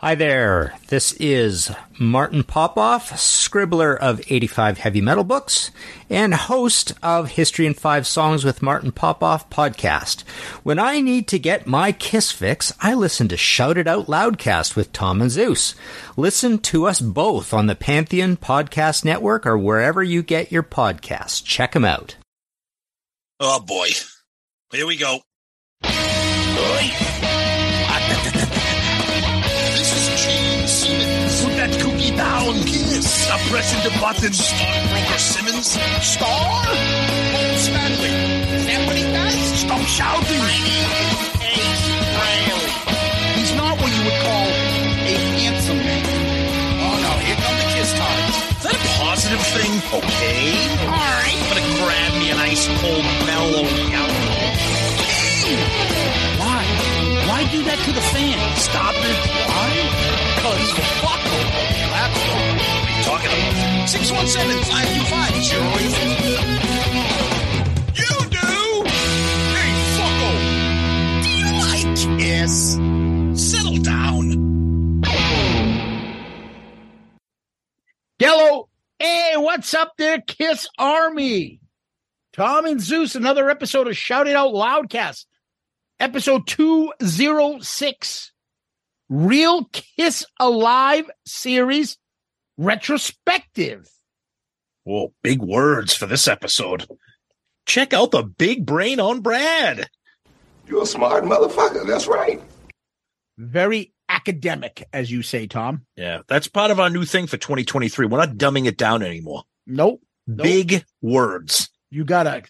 Hi there. This is Martin Popoff, scribbler of 85 heavy metal books and host of History in 5 Songs with Martin Popoff podcast. When I need to get my kiss fix, I listen to Shout It Out Loudcast with Tom and Zeus. Listen to us both on the Pantheon Podcast Network or wherever you get your podcasts. Check them out. Oh boy. Here we go. Down. Kiss. Stop pressing the button. Stockbroker Simmons. Star? Paul Stanley. Is that what he does? Stop shouting. He's not what you would call a handsome man. Oh no, here come the kiss times. Is that a positive thing? Okay. Alright. I'm gonna grab me an ice cold mellow alcohol. Why? Why do that to the fan? Stop it. Why? Because talking about? 617-525-08. You do? Hey, fucko. Do you like Kiss? Settle down. Hello. Hey, what's up there, Kiss Army? Tom and Zeus, another episode of Shout It Out Loudcast, episode 206. Real Kiss Alive series retrospective. Whoa, big words for this episode. Check out the big brain on Brad. You're a smart motherfucker. That's right. Very academic, as you say, Tom. Yeah, that's part of our new thing for 2023. We're not dumbing it down anymore. Nope. Nope. Big words. You gotta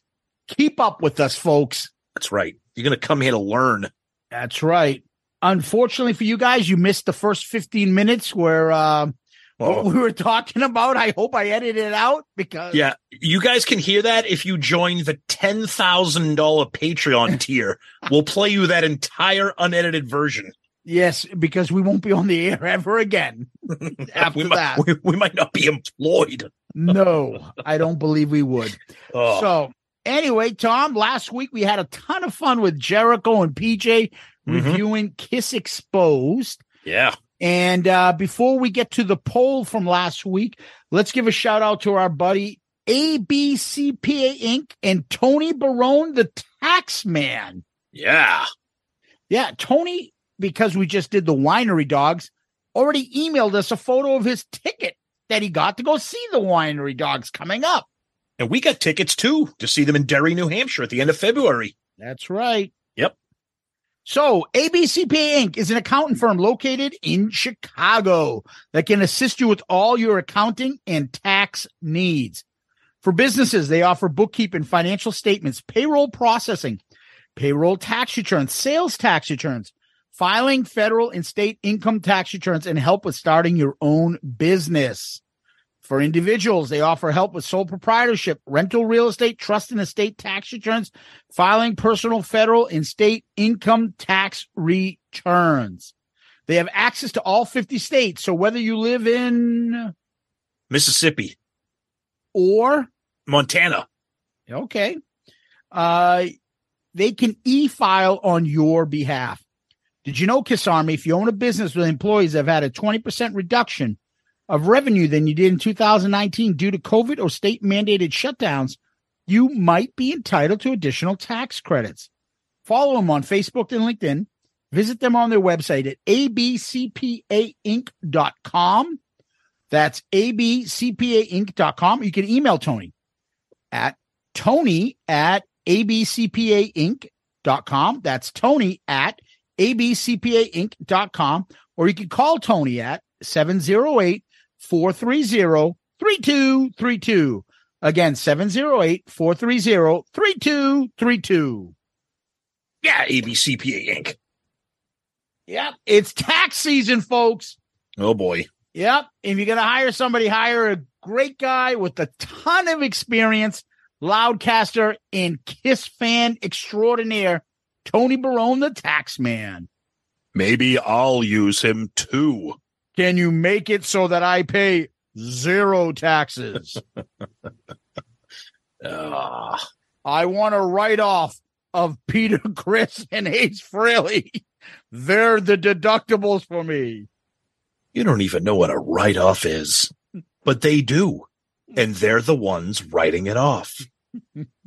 keep up with us, folks. That's right. You're going to come here to learn. That's right. Unfortunately for you guys, you missed the first 15 minutes where uh, what we were talking about. I hope I edited it out because Yeah, you guys can hear that if you join the $10,000 Patreon tier. We'll play you that entire unedited version. yes, because we won't be on the air ever again after we, might, that. we, we might not be employed. no, I don't believe we would. Oh, So anyway, Tom, last week we had a ton of fun with Jericho and PJ Mhm. reviewing Kiss Exposed. yeah. And uh, before we get to the poll from last week, let's give a shout out to our buddy ABCPA Inc. and Tony Barone, the tax man. Yeah. Yeah, Tony, because we just did the winery dogs, already emailed us a photo of his ticket that he got to go see the winery dogs coming up. And we got tickets too to see them in Derry, New Hampshire at the end of February. That's right. So, ABCPA Inc. is an accountant firm located in Chicago that can assist you with all your accounting and tax needs. For businesses, they offer bookkeeping, financial statements, payroll processing, payroll tax returns, sales tax returns, filing federal and state income tax returns, and help with starting your own business. For individuals, they offer help with sole proprietorship, rental real estate, trust and estate tax returns, filing personal federal and state income tax returns. They have access to all 50 states. So whether you live in Mississippi, or, Montana. okay, uh, they can e-file on your behalf. Did you know, Kiss Army, if you own a business with employees that have had a 20% reduction of revenue than you did in 2019 due to COVID or state mandated shutdowns, you might be entitled to additional tax credits. Follow them on Facebook and LinkedIn. Visit them on their website at abcpainc.com. That's abcpainc.com. You can email Tony at tony at abcpainc.com. That's tony at abcpainc.com. Or you can call Tony at 708 430 3232. Again, 708 430 3232. Yeah, ABCPA Inc. Yep. It's tax season, folks. Oh boy. Yep. If you're going to hire somebody, hire a great guy with a ton of experience, loudcaster and Kiss fan extraordinaire, Tony Barone, the tax man. Maybe I'll use him too. Can you make it so that I pay zero taxes? Ah, I want a write off of Peter Criss and Ace Frehley. They're the deductibles for me. You don't even know what a write off is, but they do. And they're the ones writing it off.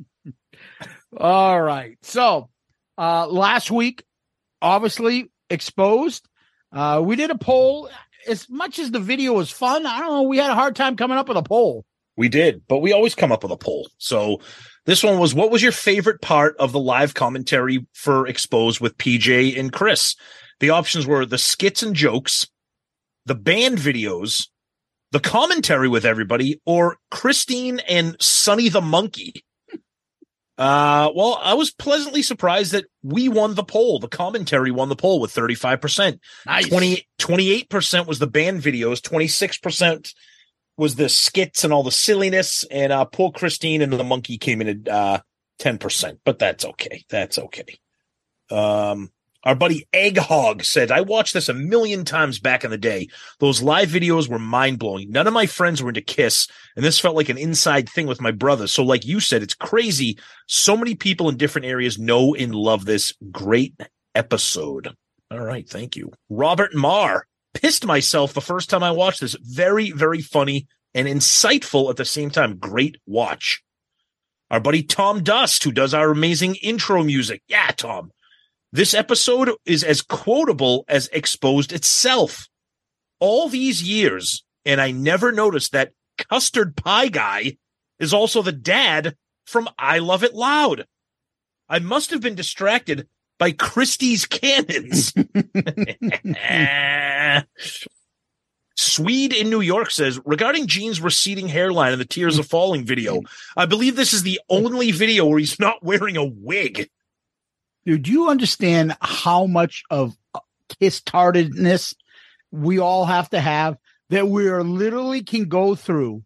All right. So, uh, last week, obviously exposed. Uh, we did a poll. As much as the video was fun, I don't know. We had a hard time coming up with a poll. We did, but we always come up with a poll. So this one was what was your favorite part of the live commentary for Exposed with PJ and Chris? The options were the skits and jokes, the band videos, the commentary with everybody, or Christine and Sonny the Monkey. Uh, well, I was pleasantly surprised that we won the poll. The commentary won the poll with 35%. Nice. 20, 28% was the band videos, 26% was the skits and all the silliness, and uh, poor Christine and the monkey came in at uh, 10%, but that's okay. That's okay. Um, our buddy Egg Hog said, I watched this a million times back in the day. Those live videos were mind blowing. None of my friends were into Kiss, and this felt like an inside thing with my brother. So, like you said, it's crazy. So many people in different areas know and love this great episode. All right. Thank you. Robert Marr pissed myself the first time I watched this. Very, very funny and insightful at the same time. Great watch. Our buddy Tom Dust, who does our amazing intro music. Yeah, Tom. This episode is as quotable as Exposed itself. All these years, and I never noticed that Custard Pie Guy is also the dad from I Love It Loud. I must have been distracted by Christy's cannons. Swede in New York says regarding Gene's receding hairline and the Tears Are Falling video, I believe this is the only video where he's not wearing a wig. Dude, do you understand how much of kiss tardedness we all have to have that we are literally can go through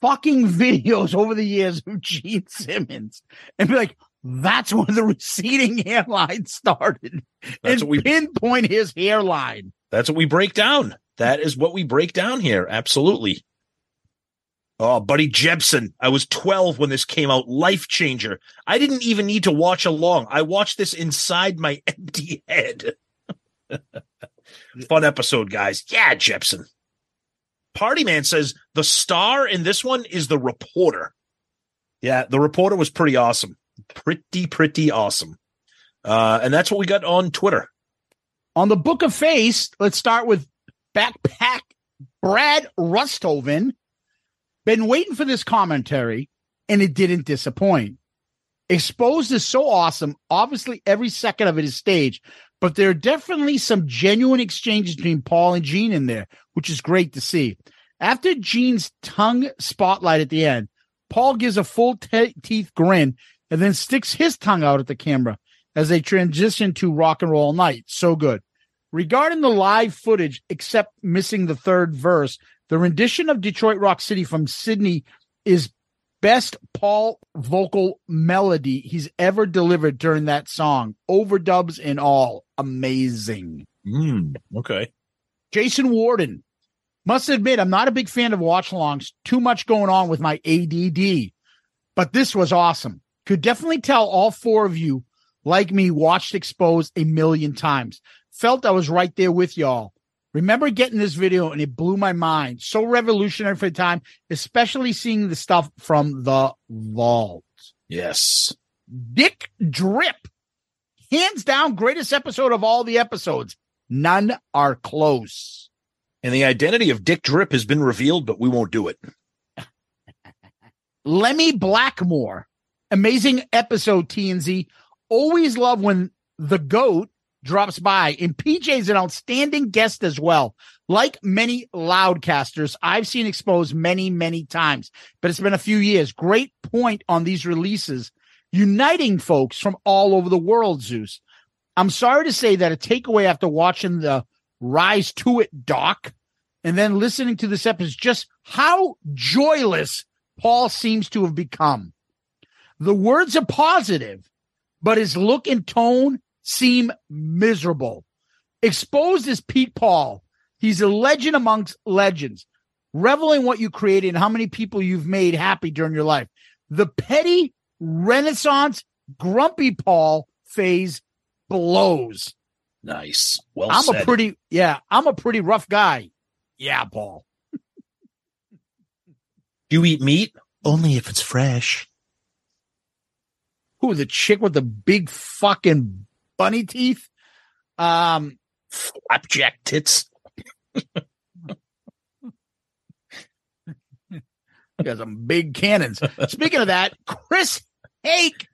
fucking videos over the years of Gene Simmons and be like, that's when the receding hairline started. That's and what we- pinpoint his hairline. That's what we break down. That is what we break down here. Absolutely. Oh, buddy Jepson. I was 12 when this came out. Life changer. I didn't even need to watch along. I watched this inside my empty head. Fun episode, guys. Yeah, Jepson. Party Man says the star in this one is the reporter. Yeah, the reporter was pretty awesome. Pretty, pretty awesome. Uh, and that's what we got on Twitter. On the Book of Face, let's start with Backpack Brad Rusthoven. Been waiting for this commentary, and it didn't disappoint. Exposed is so awesome. Obviously, every second of it is staged, but there are definitely some genuine exchanges between Paul and Gene in there, which is great to see. After Gene's tongue spotlight at the end, Paul gives a full te- teeth grin and then sticks his tongue out at the camera as they transition to rock and roll night. So good. Regarding the live footage, except missing the third verse, the rendition of Detroit Rock City from Sydney is best Paul vocal melody he's ever delivered during that song. Overdubs and all. Amazing. Mm, okay. Jason Warden. Must admit, I'm not a big fan of watch alongs. Too much going on with my ADD. But this was awesome. Could definitely tell all four of you, like me, watched Exposed a million times. Felt I was right there with y'all. Remember getting this video and it blew my mind. So revolutionary for the time, especially seeing the stuff from the vault. Yes. Dick Drip. Hands down, greatest episode of all the episodes. None are close. And the identity of Dick Drip has been revealed, but we won't do it. Lemmy Blackmore. Amazing episode, TNZ. Always love when the GOAT drops by. And PJ's an outstanding guest as well. Like many loudcasters, I've seen exposed many, many times, but it's been a few years. Great point on these releases, uniting folks from all over the world, Zeus. I'm sorry to say that a takeaway after watching the Rise to It doc and then listening to this episode is just how joyless Paul seems to have become. The words are positive, but his look and tone seem miserable. Exposed as Pete Paul, he's a legend amongst legends. Revel in what you created and how many people you've made happy during your life. The petty Renaissance grumpy Paul phase blows. Nice. Well I'm said. a pretty yeah, I'm a pretty rough guy. Yeah, Paul. Do you eat meat only if it's fresh. Who the chick with the big fucking bunny teeth? Um, Flapjack tits. got some big cannons. Speaking of that, Chris Hake.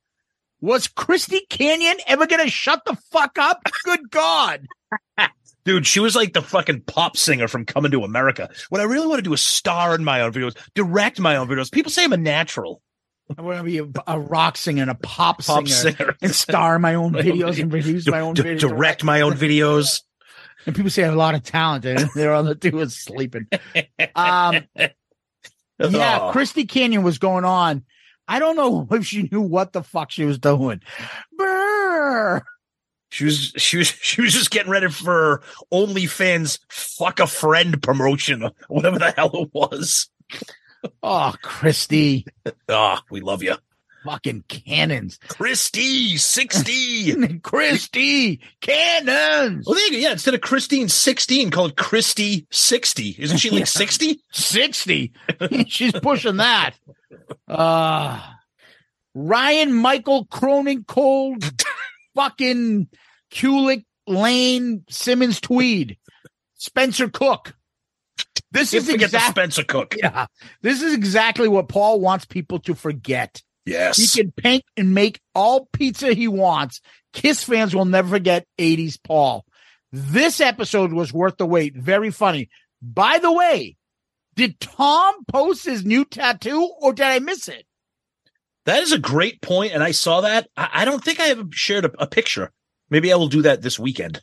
Was Christy Canyon ever gonna shut the fuck up? Good God. Dude, she was like the fucking pop singer from Coming to America. What I really want to do is star in my own videos, direct my own videos. People say I'm a natural I want to be a, a rock singer and a pop, pop singer, singer. and star my own videos and produce my own videos. direct my own videos. And people say I have a lot of talent, and they're all they do is sleeping. Um, yeah, Oh. Christy Canyon was going on. I don't know if she knew what the fuck she was doing. Brr. She was she was she was just getting ready for OnlyFans fuck a friend promotion, whatever the hell it was. Oh, Christy, Ah, we love you. fucking cannons. Christy, 60. Christy, cannons. well, there you go. Yeah, instead of Christine 16, called it Christy 60. Isn't she like 60? 60. She's pushing that. Uh Ryan Michael Cronin Cold fucking Kulik Lane Simmons Tweed. Spencer Cook. This is forget the exactly Spencer Cook. yeah. This is exactly what Paul wants people to forget. Yes. He can paint and make all pizza he wants. Kiss fans will never forget 80s Paul. This episode was worth the wait. Very funny. By the way, did Tom post his new tattoo or did I miss it? That is a great point, and I saw that. I, I don't think I have shared a, a picture. Maybe I will do that this weekend.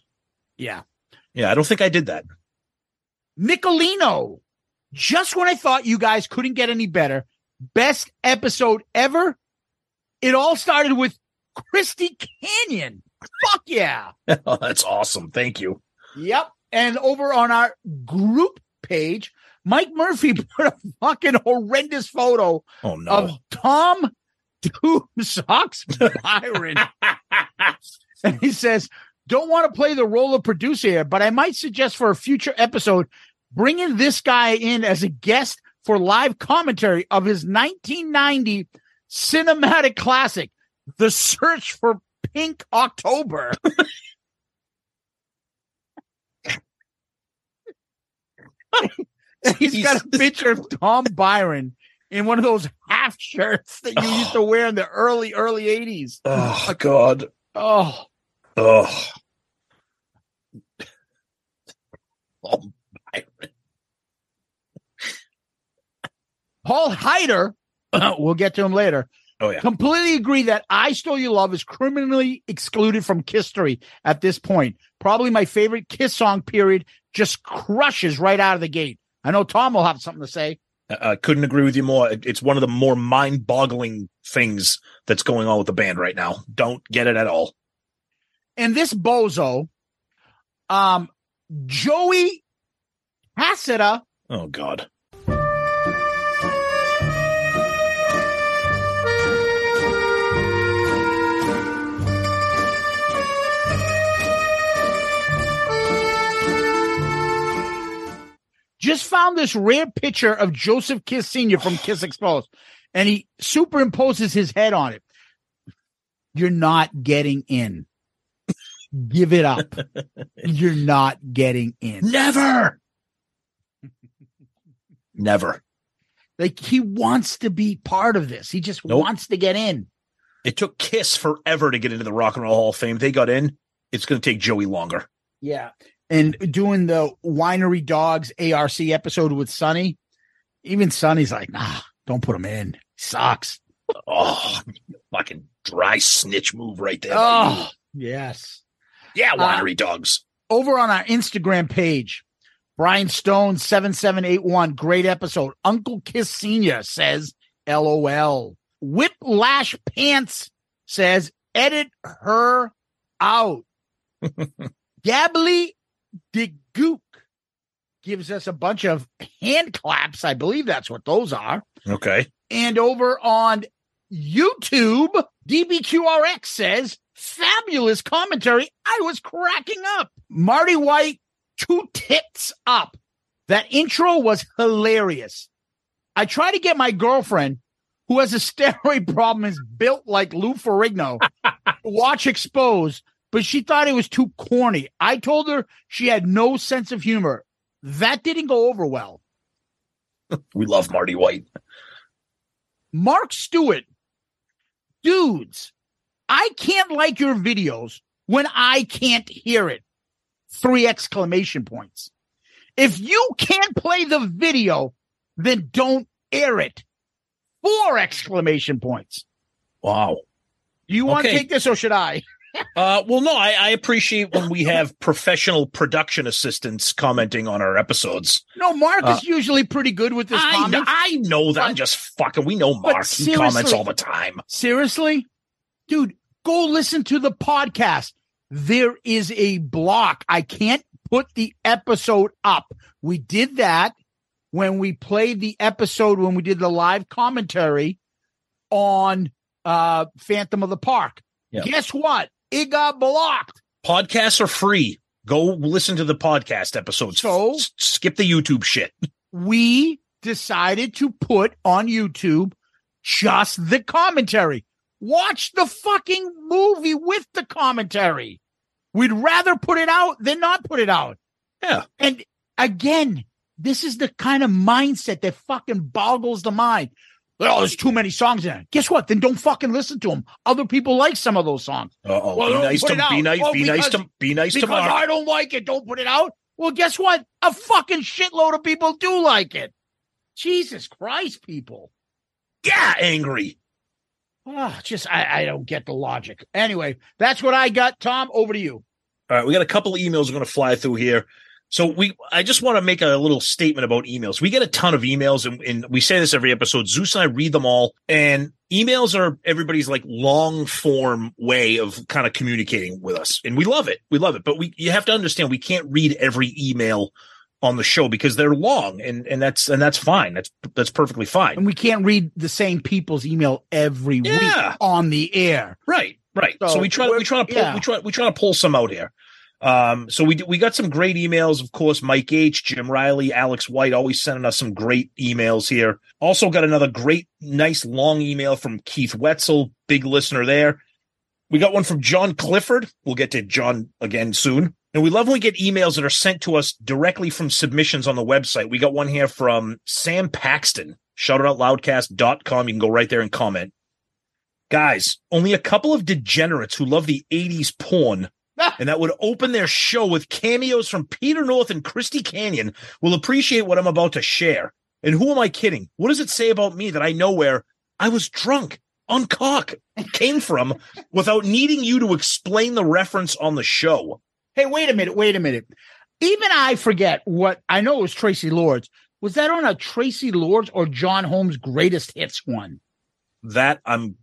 Yeah. Yeah, I don't think I did that. Nicolino. Just when I thought you guys couldn't get any better, best episode ever. It all started with Christy Canyon. Fuck yeah. oh, that's awesome. Thank you. Yep. And over on our group page, Mike Murphy put a fucking horrendous photo Oh no. of Tom Two Socks Byron. and he says, Don't want to play the role of producer here, but I might suggest for a future episode bringing this guy in as a guest for live commentary of his 1990 cinematic classic, The Search for Pink October. He's got a picture of Tom Byron in one of those half shirts that you used to wear in the early, early 80s. oh God. Oh, Oh. Oh, Byron. Paul Heider, we'll get to him later, Oh yeah. completely agree that I Stole Your Love is criminally excluded from Kisstory at this point. Probably my favorite Kiss song, period, just crushes right out of the gate. I know Tom will have something to say. I couldn't agree with you more. It's one of the more mind-boggling things that's going on with the band right now. Don't get it at all. And this bozo, um, Joey Hasseta, Oh God. just found this rare picture of Joseph Kiss Sr. from Kiss Exposed, and he superimposes his head on it. You're not getting in. Give it up. You're not getting in. Never. Never. Like he wants to be part of this. He just Nope. wants to get in. It took Kiss forever to get into the Rock and Roll Hall of Fame. They got in. It's going to take Joey longer. Yeah. And doing the Winery Dogs ARC episode with Sonny, even Sonny's like, nah, don't put him in. He sucks. Oh, fucking dry snitch move right there. Oh, yes. Yeah, uh, dogs. over on our Instagram page, Brian Stone seven seven eight one, great episode. Uncle Kiss Senior says, "LOL." Whiplash Pants says, "Edit her out." Gabbly de Gook gives us a bunch of hand claps. I believe that's what those are. Okay. And over on YouTube, DBQRX says, fabulous commentary. I was cracking up. Marty White, two tits up. That intro was hilarious. I try to get my girlfriend, who has a steroid problem, is built like Lou Ferrigno, watch Exposed, but she thought it was too corny. I told her she had no sense of humor. That didn't go over well. We love Marty White. Mark Stewart, dudes, I can't like your videos when I can't hear it. Three exclamation points. If you can't play the video, then don't air it. Four exclamation points. Wow. Do you want to take this or should I? Uh, well, no, I, I appreciate when we have professional production assistants commenting on our episodes. No, Mark Uh, is usually pretty good with this. I, kn- comments. I know that. I'm just fucking. We know Mark. He comments all the time. Seriously? Dude, go listen to the podcast. There is a block. I can't put the episode up. We did that when we played the episode when we did the live commentary on uh Phantom of the Park. Yeah. Guess what? It got blocked. Podcasts are free. Go listen to the podcast episodes. So? S- skip the YouTube shit. We decided to put on YouTube just the commentary. Watch the fucking movie with the commentary. We'd rather put it out than not put it out. Yeah. And again, this is the kind of mindset that fucking boggles the mind. Oh, there's too many songs in it. Guess what? Then don't fucking listen to them. Other people like some of those songs. Uh oh. Well, be nice to be nice. Oh, be nice to be nice to Because. I don't like it. Don't put it out. Well, guess what? A fucking shitload of people do like it. Jesus Christ, people. yeah, angry. Ah, just I, I don't get the logic. Anyway, that's what I got. Tom, over to you. All right, we got a couple of emails we're going to fly through here. So we, I just want to make a little statement about emails. We get a ton of emails, and, and we say this every episode. Zeus and I read them all, and emails are everybody's like long form way of kind of communicating with us, and we love it. We love it, but we you have to understand we can't read every email on the show because they're long, and and that's and that's fine. That's that's perfectly fine. And we can't read the same people's email every Yeah. week on the air. Right, right. So, So we try we try to pull yeah. we try we try to pull some out here. Um, so we we got some great emails, of course. Mike H, Jim Riley, Alex White, always sending us some great emails here. Also got another great, nice long email from Keith Wetzel, big listener there. We got one from John Clifford. We'll get to John again soon. And we love when we get emails that are sent to us directly from submissions on the website. We got one here from Sam Paxton. Shout it out loudcast.com. You can go right there and comment. Guys, only a couple of degenerates who love the 80s porn ah! and that would open their show with cameos from Peter North and Christy Canyon will appreciate what I'm about to share. And who am I kidding? What does it say about me that I know where I was drunk on cock came from without needing you to explain the reference on the show? Hey, wait a minute, wait a minute. Even I forget what I know it was Traci Lords. Was that on a Traci Lords or John Holmes greatest hits one? That I'm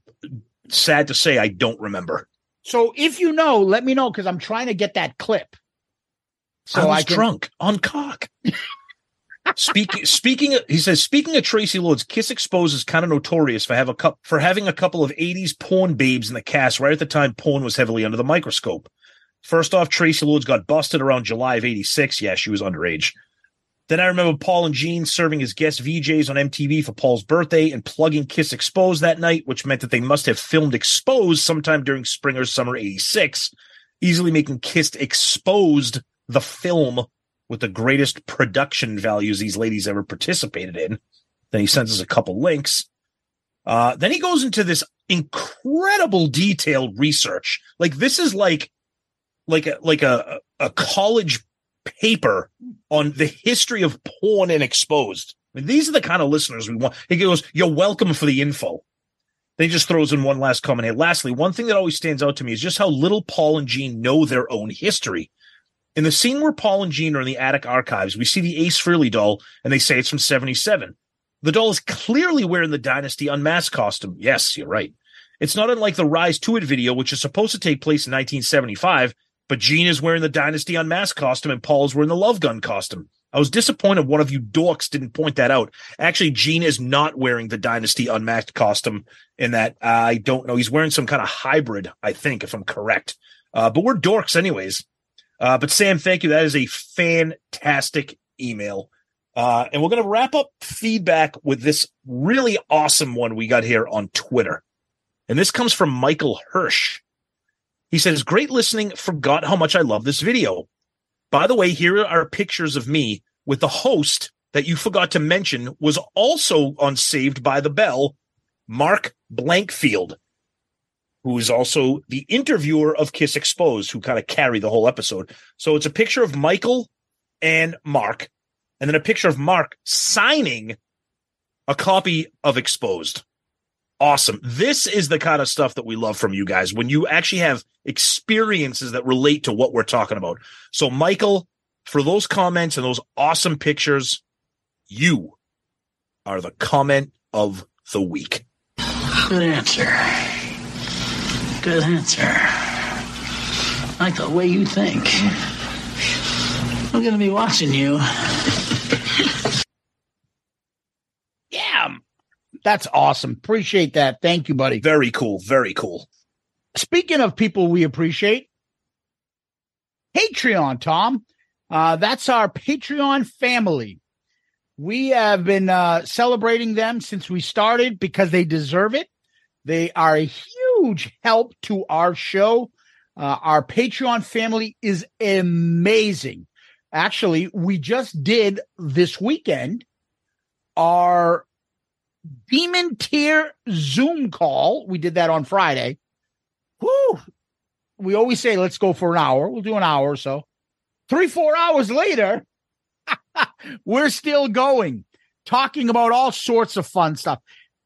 sad to say I don't remember. So if you know, let me know because I'm trying to get that clip. So I was I can, drunk on cock. speaking speaking of, he says speaking of Traci Lords, Kiss Exposed is kind of notorious for have a cup for having a couple of 80s porn babes in the cast right at the time porn was heavily under the microscope. First off, Traci Lords got busted around July of 86. Yeah, she was underage. Then I remember Paul and Gene serving as guest VJs on MTV for Paul's birthday and plugging Kiss Exposed that night, which meant that they must have filmed Exposed sometime during spring or summer 86, easily making Kiss Exposed the film with the greatest production values these ladies ever participated in. Then he sends us a couple links. Uh, then he goes into this incredible detailed research. Like this is like, like a, like a, a college paper on the history of porn and exposed. I mean, these are the kind of listeners we want. He goes, you're welcome for the info. Then he just throws in one last comment here. Lastly, one thing that always stands out to me is just how little Paul and Gene know their own history. In the scene where Paul and Gene are in the attic archives, we see the Ace Frehley doll, and they say it's from 77. The doll is clearly wearing the Dynasty Unmasked costume. Yes, you're right. It's not unlike the Rise to It video, which is supposed to take place in 1975, but Gene is wearing the Dynasty Unmasked costume and Paul is wearing the Love Gun costume. I was disappointed one of you dorks didn't point that out. Actually, Gene is not wearing the Dynasty Unmasked costume in that. I don't know. He's wearing some kind of hybrid, I think, if I'm correct. Uh, but we're dorks anyways. Uh, but Sam, thank you. That is a fantastic email. Uh, and we're going to wrap up feedback with this really awesome one we got here on Twitter. And this comes from Michael Hirsch. He says, Great listening. Forgot how much I love this video. By the way, here are pictures of me with the host that you forgot to mention was also on Saved by the Bell, Mark Blankfield, who is also the interviewer of Kiss Exposed, who kind of carried the whole episode. So it's a picture of Michael and Mark, and then a picture of Mark signing a copy of Exposed awesome. This is the kind of stuff that we love from you guys when you actually have experiences that relate to what we're talking about. So, Michael, for those comments and those awesome pictures, you are the comment of the week. Good answer. Good answer. I like the way you think. I'm going to be watching you. Yeah, that's awesome. Appreciate that. Thank you, buddy. Very cool. Very cool. Speaking of people we appreciate, Patreon, Tom. Uh, that's our Patreon family. We have been uh, celebrating them since we started because they deserve it. They are a huge help to our show. Uh, our Patreon family is amazing. Actually, we just did this weekend our demon tier Zoom call. We did that on Friday. Whew. We always say, let's go for an hour. We'll do an hour or so. Three, four hours later, we're still going, talking about all sorts of fun stuff.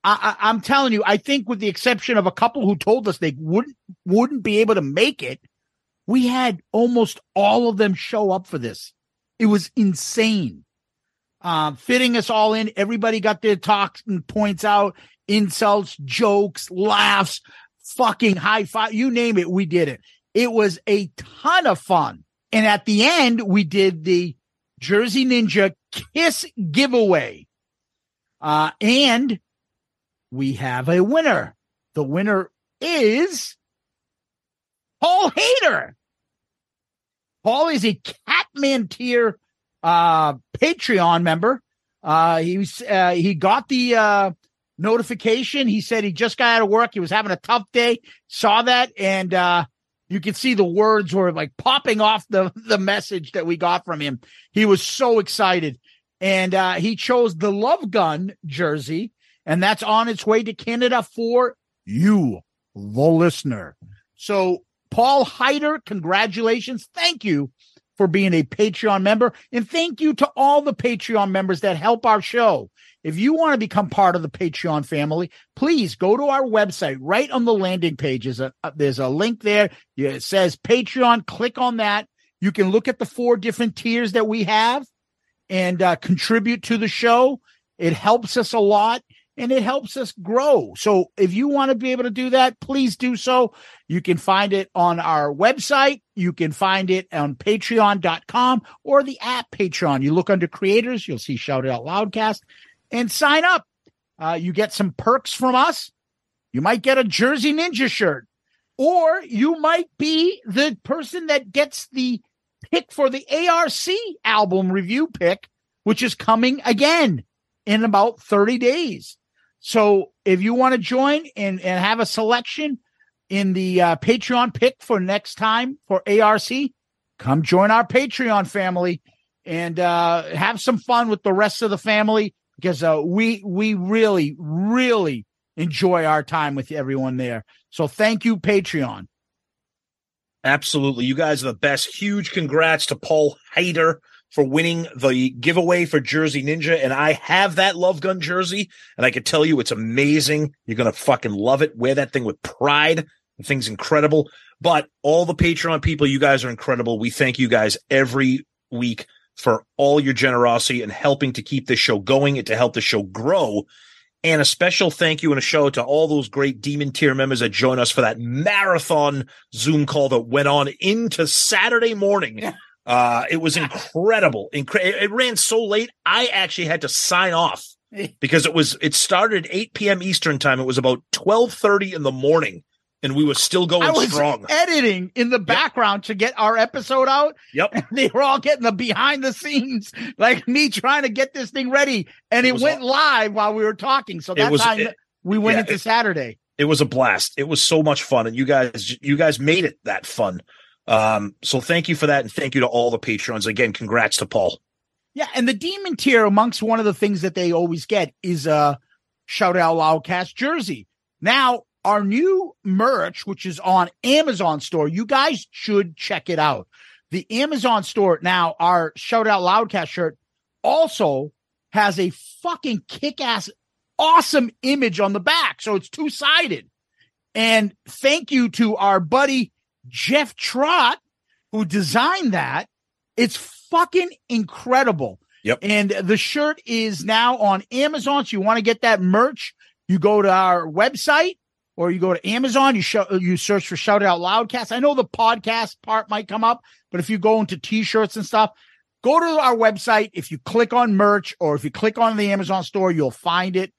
I, I, I'm telling you, I think with the exception of a couple who told us they wouldn't wouldn't be able to make it, we had almost all of them show up for this. It was insane uh, fitting us all in. Everybody got their talking points out, insults, jokes, laughs, fucking high five, you name it, we did it. It was a ton of fun. And at the end, we did the Jersey Ninja Kiss giveaway. Uh, and we have a winner. The winner is Paul Hader. Paul is a Catman tier uh, Patreon member. Uh, he was, uh, he got the, uh, notification. He said he just got out of work. He was having a tough day, saw that. And, uh, you could see the words were like popping off the, the message that we got from him. He was so excited. And, uh, he chose the Love Gun jersey, and that's on its way to Canada for you, the listener. So, Paul Hyder, congratulations. Thank you for being a Patreon member. And thank you to all the Patreon members that help our show. If you want to become part of the Patreon family, please go to our website. Right on the landing page is a, there's a link there. It says Patreon. Click on that. You can look at the four different tiers that we have and uh, contribute to the show. It helps us a lot and it helps us grow. So if you want to be able to do that, please do so. You can find it on our website. You can find it on patreon.com or the app Patreon. You look under creators, you'll see Shout Out Loudcast and sign up. Uh, you get some perks from us. You might get a Jersey Ninja shirt, or you might be the person that gets the pick for the ARC album review pick, which is coming again in about 30 days. So if you want to join and, and have a selection in the uh, Patreon pick for next time for ARC, come join our Patreon family and uh, have some fun with the rest of the family because uh, we we really really enjoy our time with everyone there. So thank you, Patreon. Absolutely, you guys are the best. Huge congrats to Paul Hader for winning the giveaway for Jersey Ninja. And I have that Love Gun jersey, and I can tell you it's amazing. You're going to fucking love it. Wear that thing with pride. The thing's incredible. But all the Patreon people, you guys are incredible. We thank you guys every week for all your generosity and helping to keep this show going and to help the show grow. And a special thank you and a show to all those great Demon tier members that joined us for that marathon Zoom call that went on into Saturday morning Uh, it was incredible. Incre- it, ran so late, I actually had to sign off because it was it started 8 p.m. Eastern time. It was about 12:30 in the morning, and we were still going I was strong. editing in the background to get our episode out. Yep. And they were all getting the behind the scenes, like me trying to get this thing ready. And It it, went all- live while we were talking. So that's was- how it- we went yeah, into it- Saturday. It was a blast. It was so much fun, and you guys, you guys made it that fun. Um, so thank you for that, and thank you to all the patrons again. Congrats to Paul. Yeah, and the demon tier amongst one of the things that they always get is a shout out loudcast jersey. Now, our new merch, which is on Amazon store, you guys should check it out. The Amazon store now, our shout out loudcast shirt also has a fucking kick ass awesome image on the back. So it's two sided. And thank you to our buddy Jeff Trott who designed that. It's fucking incredible. Yep. And the shirt is now on Amazon. So you want to get that merch, you go to our website or you go to Amazon, you show, you search for Shout It Out Loudcast. I know the podcast part might come up, but if you go into t-shirts and stuff, go to our website. If you click on merch or if you click on the Amazon store, you'll find it.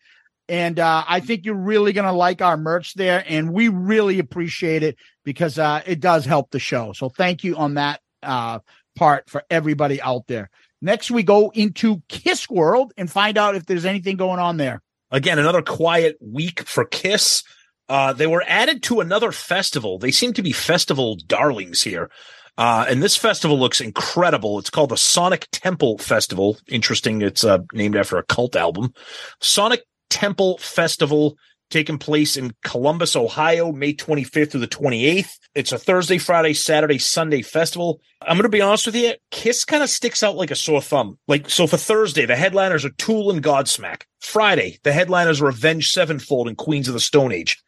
And uh, I think you're really going to like our merch there. And we really appreciate it because uh, it does help the show. So thank you on that uh, part for everybody out there. Next, we go into Kiss World and find out if there's anything going on there. Again, another quiet week for Kiss. Uh, they were added to another festival. They seem to be festival darlings here. Uh, and this festival looks incredible. It's called the Sonic Temple Festival. Interesting. It's uh, named after a cult album. Sonic Temple Festival taking place in Columbus, Ohio, May 25th through the 28th. It's a Thursday, Friday, Saturday, Sunday festival. I'm going to be honest with you. Kiss kind of sticks out like a sore thumb. Like, so for Thursday, the headliners are Tool and Godsmack. Friday, the headliners are Avenged Sevenfold and Queens of the Stone Age.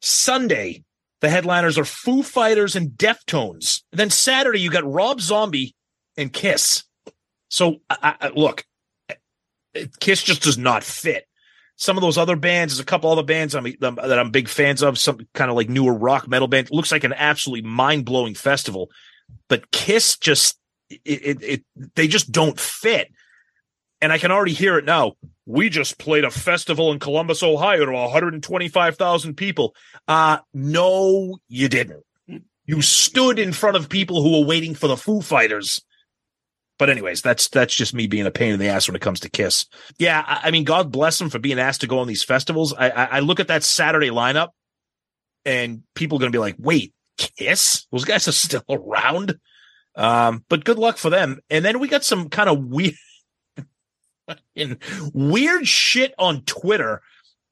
Sunday, the headliners are Foo Fighters and Deftones. And then Saturday, you got Rob Zombie and Kiss. So, I, I, look, Kiss just does not fit. Some of those other bands, there's a couple other bands I'm, that I'm big fans of, some kind of like newer rock metal band. It looks like an absolutely mind blowing festival, but Kiss just, it, it, it, they just don't fit. And I can already hear it now. We just played a festival in Columbus, Ohio to 125,000 people. Uh, no, you didn't. You stood in front of people who were waiting for the Foo Fighters. But anyways, that's that's just me being a pain in the ass when it comes to Kiss. Yeah, I, I mean, God bless them for being asked to go on these festivals. I, I, I look at that Saturday lineup, and people are going to be like, "Wait, Kiss? Those guys are still around." Um, but good luck for them. And then we got some kind of weird, weird shit on Twitter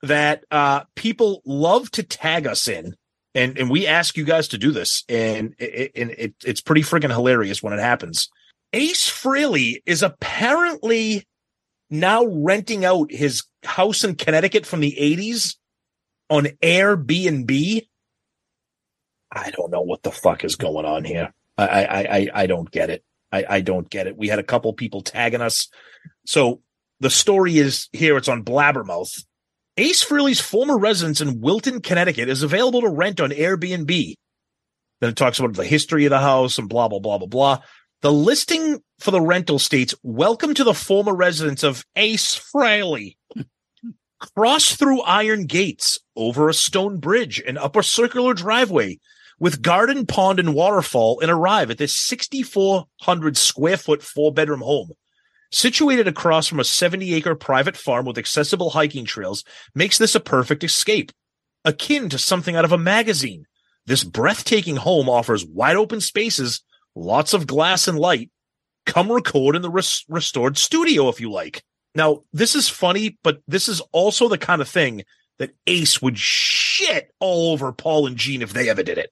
that uh, people love to tag us in. And, and we ask you guys to do this, and it, it, it, it's pretty freaking hilarious when it happens. Ace Frehley is apparently now renting out his house in Connecticut from the 80s on Airbnb. I don't know what the fuck is going on here. I I I, I don't get it. I, I don't get it. We had a couple people tagging us. So the story is here. It's on Blabbermouth. Ace Frehley's former residence in Wilton, Connecticut is available to rent on Airbnb. Then it talks about the history of the house and blah, blah, blah, blah, blah. The listing for the rental states, welcome to the former residence of Ace Frehley. Cross through iron gates, over a stone bridge, and up a circular driveway with garden, pond, and waterfall and arrive at this 6,400 square foot four bedroom home. Situated across from a 70 acre private farm with accessible hiking trails makes this a perfect escape. Akin to something out of a magazine, this breathtaking home offers wide open spaces, lots of glass and light. Come record in the res- restored studio if you like. Now, this is funny, but this is also the kind of thing that Ace would shit all over Paul and Gene if they ever did it.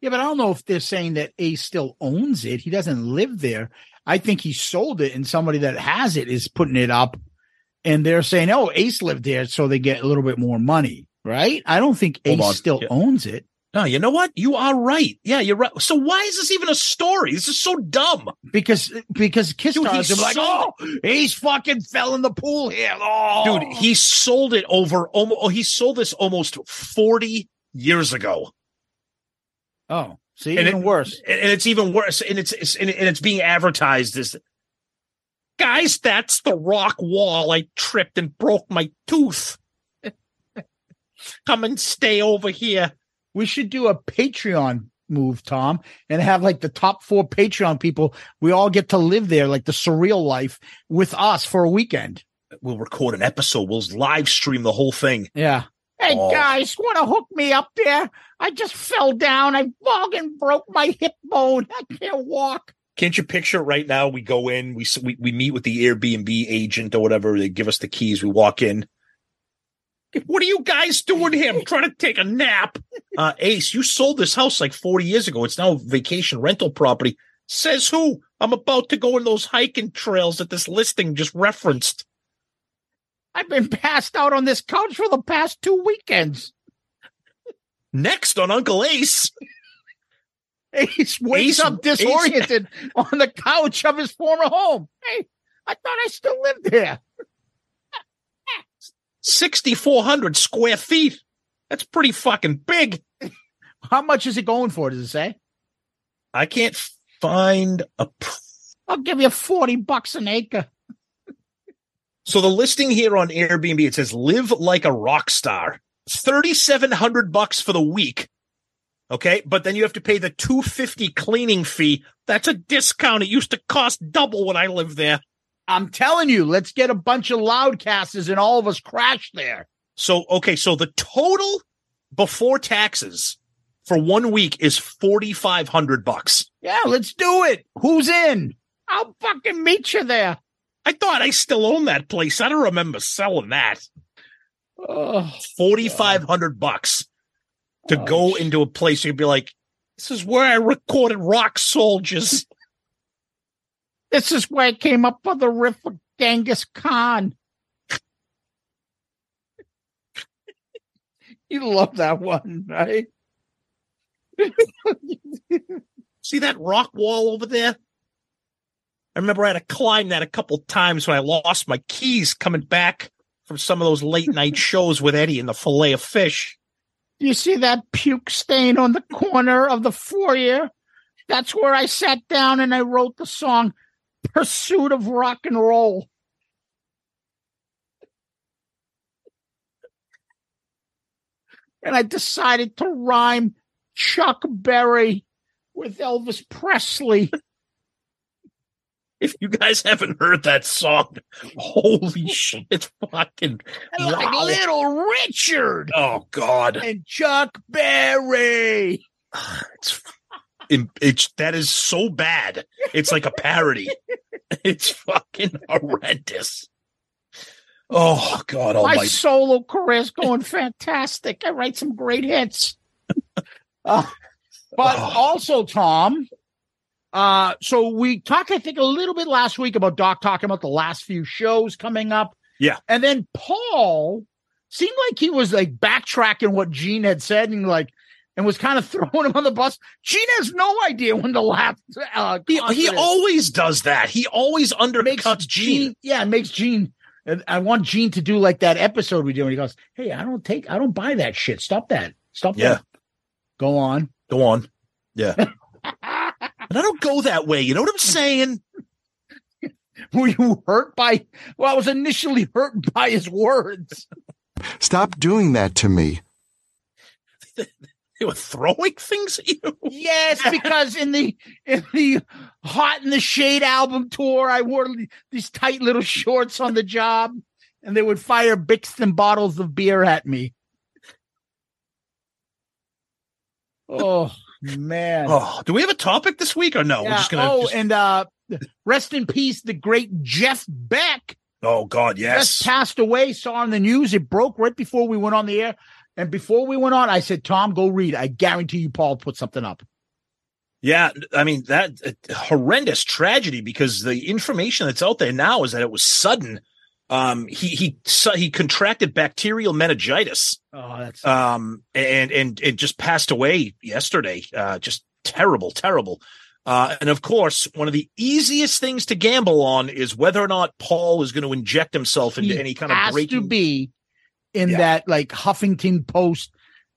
Yeah, but I don't know if they're saying that Ace still owns it. He doesn't live there. I think he sold it, and somebody that has it is putting it up, and they're saying, "Oh, Ace lived there, so they get a little bit more money." Right? I don't think Hold Ace on. still Yeah. owns it No, you know what? You are right. Yeah, you're right. So why is this even a story? This is so dumb. because because Kiss Dude, stars are like, "Oh, he's fucking fell in the pool here." Oh, Dude, he sold it over almost, oh, he sold this almost 40 years ago. oh See, And even it- worse. and and it's even worse and it's, it's and it's being advertised as guys that's the rock wall i tripped and broke my tooth come and stay over here We should do a Patreon move, Tom, and have like the top four Patreon people. We all get to live there, like the surreal life with us for a weekend. we'll record an episode we'll live stream the whole thing Yeah. Hey Oh. guys, want to hook me up there? I just fell down. I fucking broke my hip bone. I can't walk. can't you picture it right now we go in we, we we meet with the airbnb agent or whatever they give us the keys we walk in what are you guys doing here? I'm trying to take a nap. Uh ace you sold this house like 40 years ago. It's now a vacation rental property. Says who? I'm about to go in those hiking trails that this listing just referenced. I've been passed out on this couch for the past two weekends. next on uncle ace. Ace wakes Ace- up disoriented on the couch of his former home. Hey, I thought I still lived there. 6400 square feet that's pretty fucking big How much is it going for? Does it say? i can't find a I'll give you 40 bucks an acre. So the listing here on Airbnb it says live like a rock star. 3700 bucks for the week. Okay? But then you have to pay the 250 cleaning fee. That's a discount. It used to cost double when I lived there. I'm telling you, let's get a bunch of loudcasters and all of us crash there. So okay, so the total before taxes for one week is 4500 bucks. Yeah, let's do it. Who's in? I'll fucking meet you there. I thought I still own that place. I don't remember selling that. Oh, 4500 bucks to Oh, go into a place you'd be like this is where I recorded Rock Soldiers. This is where I came up with the riff of Genghis Khan. you love that one, right? See that rock wall over there? I remember I had to climb that a couple times when I lost my keys coming back from some of those late night shows with Eddie and the fillet of fish. You see that puke stain on the corner of the foyer? That's where I sat down and I wrote the song Pursuit of Rock and Roll. And I decided to rhyme Chuck Berry with Elvis Presley. If you guys haven't heard that song, holy shit, it's fucking Like. Little Richard Oh God. and Chuck Berry. It's it- it's that is so bad. It's like a parody. It's fucking horrendous. Oh God My almighty. solo career's going fantastic. I write some great hits. Uh, but Oh. also, Tom, uh, so we talked, I think, a little bit last week about Doc talking about the last few shows coming up. Yeah. And then Paul seemed like he was like backtracking what Gene had said and like, and was kind of throwing him on the bus. Gene has no idea when to laugh. uh, He, he always does that. He always makes undercuts Gene. Gene. Yeah, it makes Gene. I want Gene to do like that episode we do, and he goes, "Hey, I don't take, I don't buy that shit. Stop that. Stop Yeah. that. Go on." Go on. Yeah. and I don't go that way. You know what I'm saying? Were you hurt by? Well, I was initially hurt by his words. Stop doing that to me. They were throwing things at you. Yes, because in the in the Hot in the Shade album tour, I wore these tight little shorts on the job, and they would fire Bixton bottles of beer at me. Oh man! Oh, do we have a topic this week or no? We're just gonna. oh, just- and uh, rest in peace, the great Jeff Beck oh God, yes. just passed away. Saw on the news. It broke right before we went on the air. And before we went on, I said, Tom, go read. I guarantee you, Paul put something up. Yeah, I mean that uh, horrendous tragedy because the information that's out there now is that it was sudden. Um, he he su- he contracted bacterial meningitis. Oh, that's Um, and and it just passed away yesterday. Uh, just terrible, terrible. Uh, and of course, one of the easiest things to gamble on is whether or not Paul is going to inject himself into He any kind of has breaking. to be in Yeah. that like Huffington Post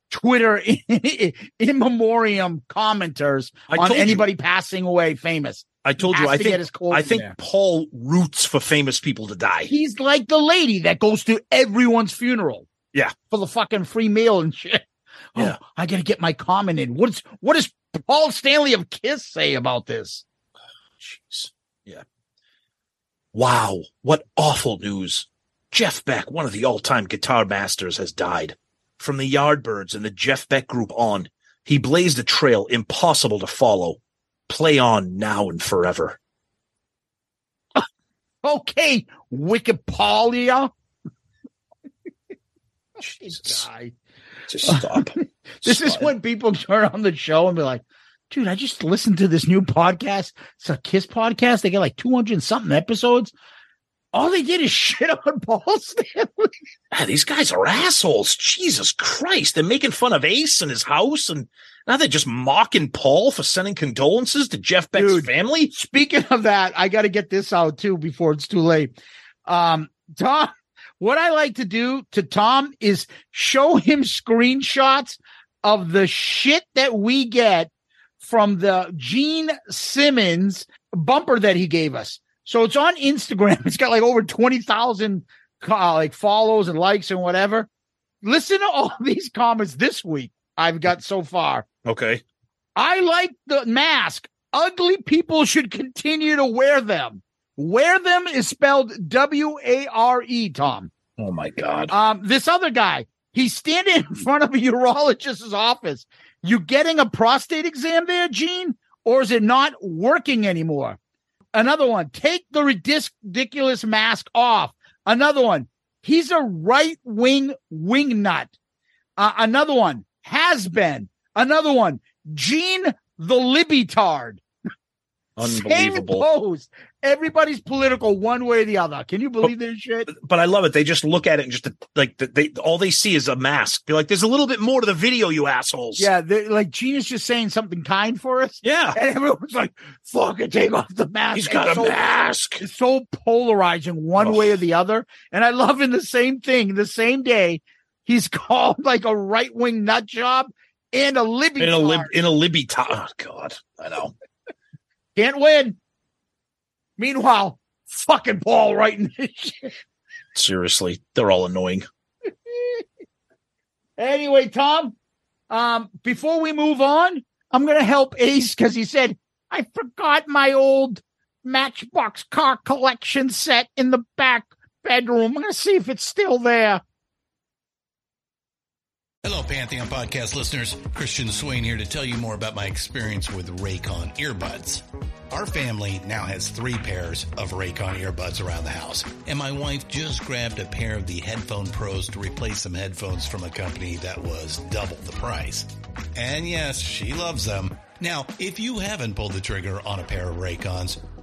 Twitter in memoriam commenters on told you. anybody passing away famous. I told you. I to think I think there. Paul roots for famous people to die. He's like the lady that goes to everyone's funeral. Yeah. For the fucking free meal and shit. Oh, yeah. Oh, I gotta get my comment in. What's what does Paul Stanley of Kiss say about this? Jeez. Yeah. Wow. What awful news. Jeff Beck, one of the all-time guitar masters, has died. From the Yardbirds and the Jeff Beck group on, he blazed a trail impossible to follow. Play on now and forever. Okay, Wikipedia. Jesus. Just stop. This is when people turn on the show and be like, dude, I just listened to this new podcast. It's a Kiss podcast. They get like 200 and something episodes. All they did is shit on Paul Stanley. Ah, these guys are assholes. Jesus Christ. They're making fun of Ace and his house, and now they're just mocking Paul for sending condolences to Jeff Beck's Dude. family. Speaking of that, I got to get this out too before it's too late. Um, Tom, what I like to do to Tom is show him screenshots of the shit that we get from the Gene Simmons bumper that he gave us. So it's on Instagram. It's got like over 20,000 uh, like follows and likes and whatever. Listen to all these comments this week I've got so far. Okay. I like the mask. Ugly people should continue to wear them. Wear them is spelled W A R E, Tom. Oh my God. Um, this other guy, he's standing in front of a urologist's office. You getting a prostate exam there, Gene? Or is it not working anymore? Another one, take the ridiculous mask off. Another one, he's a right wing wing nut. Uh, another one, has been. Another one, Gene the Libitard. Same Unbelievable. post. Everybody's political one way or the other. Can you believe this shit? But I love it. They just look at it and just like they all they see is a mask. Be like, there's a little bit more to the video, you assholes. Yeah, they're- like Gene is just saying something kind for us. Yeah. And everyone's like, fucking take off the mask. He's It's got a so- mask. It's so polarizing one Ugh. way or the other. And I love in the same thing, the same day, he's called like a right wing nut job and a Libby. In a lib in a Libby top. Oh God. I know. Can't win. Meanwhile, fucking Paul writing this shit. Seriously. They're all annoying. Anyway, Tom, um, before we move on, I'm going to help Ace because he said, I forgot my old Matchbox car collection set in the back bedroom. I'm going to see if it's still there. Hello, Pantheon podcast listeners. Christian Swain here to tell you more about my experience with Raycon earbuds. Our family now has three pairs of Raycon earbuds around the house, and my wife just grabbed a pair of the Headphone Pros to replace some headphones from a company that was double the price. And yes, she loves them. Now, if you haven't pulled the trigger on a pair of Raycons,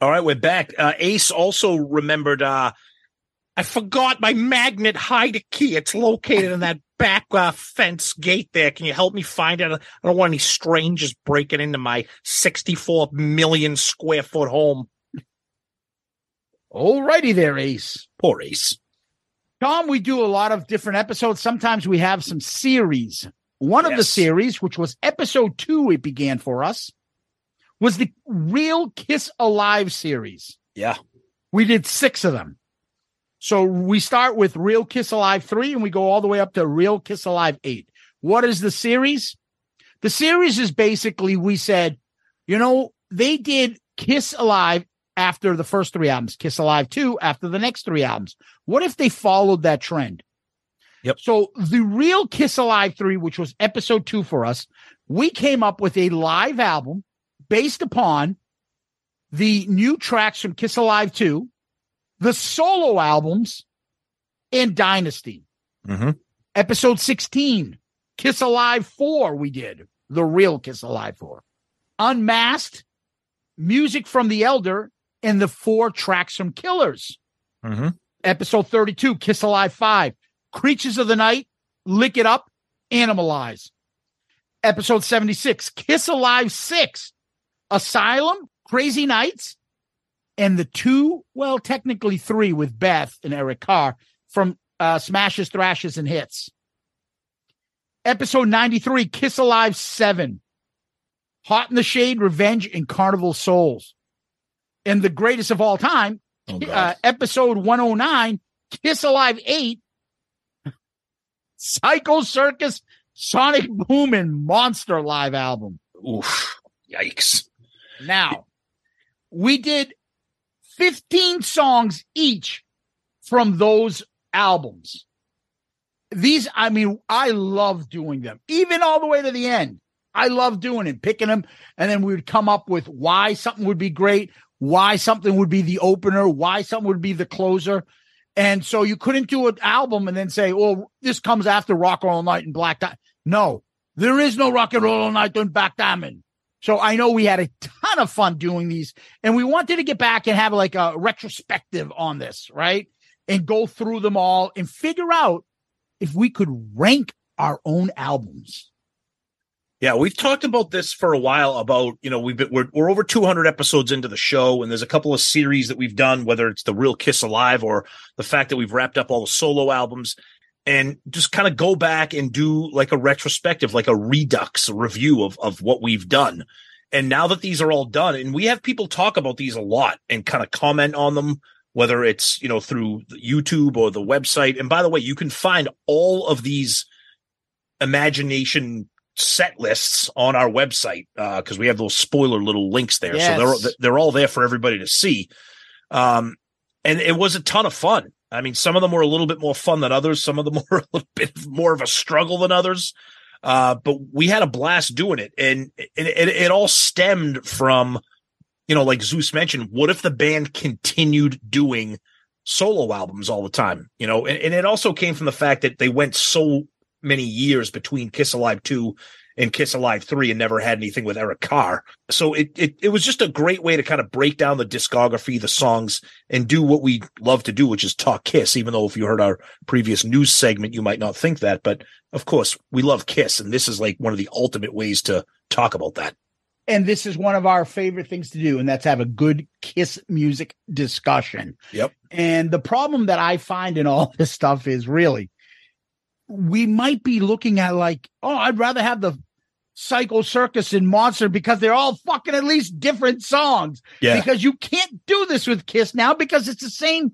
All right, we're back. Uh, Ace also remembered. Uh, I forgot my magnet hide a key. It's located in that back uh, fence gate there. Can you help me find it? I don't want any strangers breaking into my 64 million square foot home. Alrighty there, Ace. Poor Ace. Tom, we do a lot of different episodes. Sometimes we have some series. One of the series, which was episode two, it began for us, was the Real Kiss Alive series. Yeah. We did six of them. So we start with Real Kiss Alive 3 and we go all the way up to Real Kiss Alive 8. What is the series? The series is basically we said, you know, they did Kiss Alive after the first three albums, Kiss Alive 2 after the next three albums. What if they followed that trend? Yep. So the real Kiss Alive 3, which was episode two for us, we came up with a live album based upon the new tracks from Kiss Alive 2, the solo albums, and Dynasty. Mm-hmm. Episode 16, Kiss Alive 4, we did the real Kiss Alive 4. Unmasked, music from The Elder, and the four tracks from Killers. Mm-hmm. Episode 32, Kiss Alive 5, Creatures of the Night, Lick It Up, Animalize. Episode 76, Kiss Alive 6, Asylum, Crazy Nights, and the two, well, technically three with Beth and Eric Carr from uh, Smashes, Thrashes, and Hits. Episode 93, Kiss Alive 7, Hot in the Shade, Revenge, and Carnival Souls. And the greatest of all time, Oh, uh, episode 109, Kiss Alive 8, Psycho Circus, Sonic Boom, and Monster live album. Oof. Yikes. Now, we did 15 songs each from those albums. These, I mean, I love doing them, even all the way to the end. I love doing it, picking them, and then we would come up with why something would be great, why something would be the opener, why something would be the closer. And so you couldn't do an album and then say, well, this comes after Rock Roll Night and Black Diamond. No, there is no Rock and Roll Night and Black Diamond. So I know we had a ton of fun doing these and we wanted to get back and have like a retrospective on this, right? And go through them all and figure out if we could rank our own albums. Yeah, we've talked about this for a while. About you know we've been we're we're over 200 episodes into the show, and there's a couple of series that we've done, whether it's the Real Kiss Alive or the fact that we've wrapped up all the solo albums, and just kind of go back and do like a retrospective, like a redux review of of what we've done. And now that these are all done, and we have people talk about these a lot and kind of comment on them, whether it's you know through YouTube or the website. And by the way, you can find all of these imagination set lists on our website because we have those spoiler little links there. Yes. So they're they're all there for everybody to see. Um, and it was a ton of fun. I mean, some of them were a little bit more fun than others. Some of them were a little bit more of a struggle than others. Uh, but we had a blast doing it, and it, it, it all stemmed from, you know, like Zeus mentioned, what if the band continued doing solo albums all the time? You know, and, and it also came from the fact that they went so many years between Kiss Alive 2 and Kiss Alive 3 and never had anything with Eric Carr. So it, it it was just a great way to kind of break down the discography, the songs, and do what we love to do, which is talk Kiss, even though if you heard our previous news segment, you might not think that. But of course, we love Kiss, and this is like one of the ultimate ways to talk about that. And this is one of our favorite things to do, and that's have a good Kiss music discussion. Yep. And the problem that I find in all this stuff is really we might be looking at like, oh, I'd rather have the Psycho Circus and Monster because they're all fucking at least different songs. Yeah. Because you can't do this with Kiss now because it's the same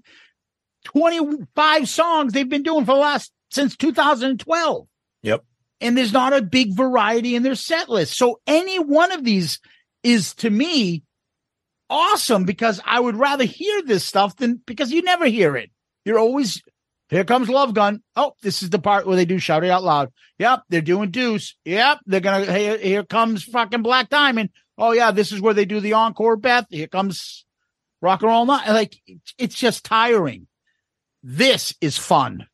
25 songs they've been doing for the last since 2012. Yep. And there's not a big variety in their set list. So any one of these is to me awesome because I would rather hear this stuff than because you never hear it. You're always here comes Love Gun. Oh, this is the part where they do shout it out loud. Yep, they're doing Deuce. Yep, they're gonna. Here, here comes fucking Black Diamond. Oh yeah, this is where they do the encore. Beth. Here comes Rock and Roll Night. Like it's just tiring. This is fun.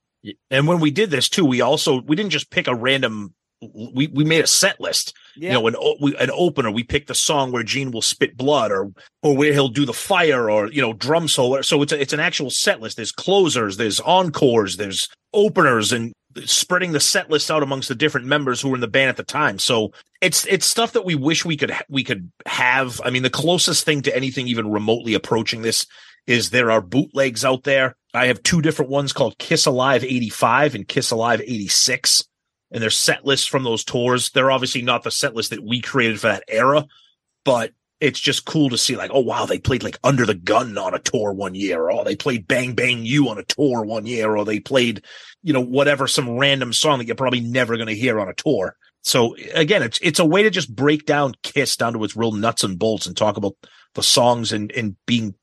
And when we did this too, we also we didn't just pick a random. We we made a set list. Yeah. You know, an we, an opener. We picked the song where Gene will spit blood, or or where he'll do the fire, or you know, drum solo. So it's a, it's an actual set list. There's closers, there's encores, there's openers, and spreading the set list out amongst the different members who were in the band at the time. So it's it's stuff that we wish we could we could have. I mean, the closest thing to anything even remotely approaching this is there are bootlegs out there. I have two different ones called Kiss Alive 85 and Kiss Alive 86. And they're set lists from those tours. They're obviously not the set list that we created for that era, but it's just cool to see like, oh wow, they played like Under the Gun on a tour one year, or they played Bang Bang You on a tour one year, or they played, you know, whatever some random song that you're probably never going to hear on a tour. So again, it's it's a way to just break down Kiss down to its real nuts and bolts and talk about the songs and and being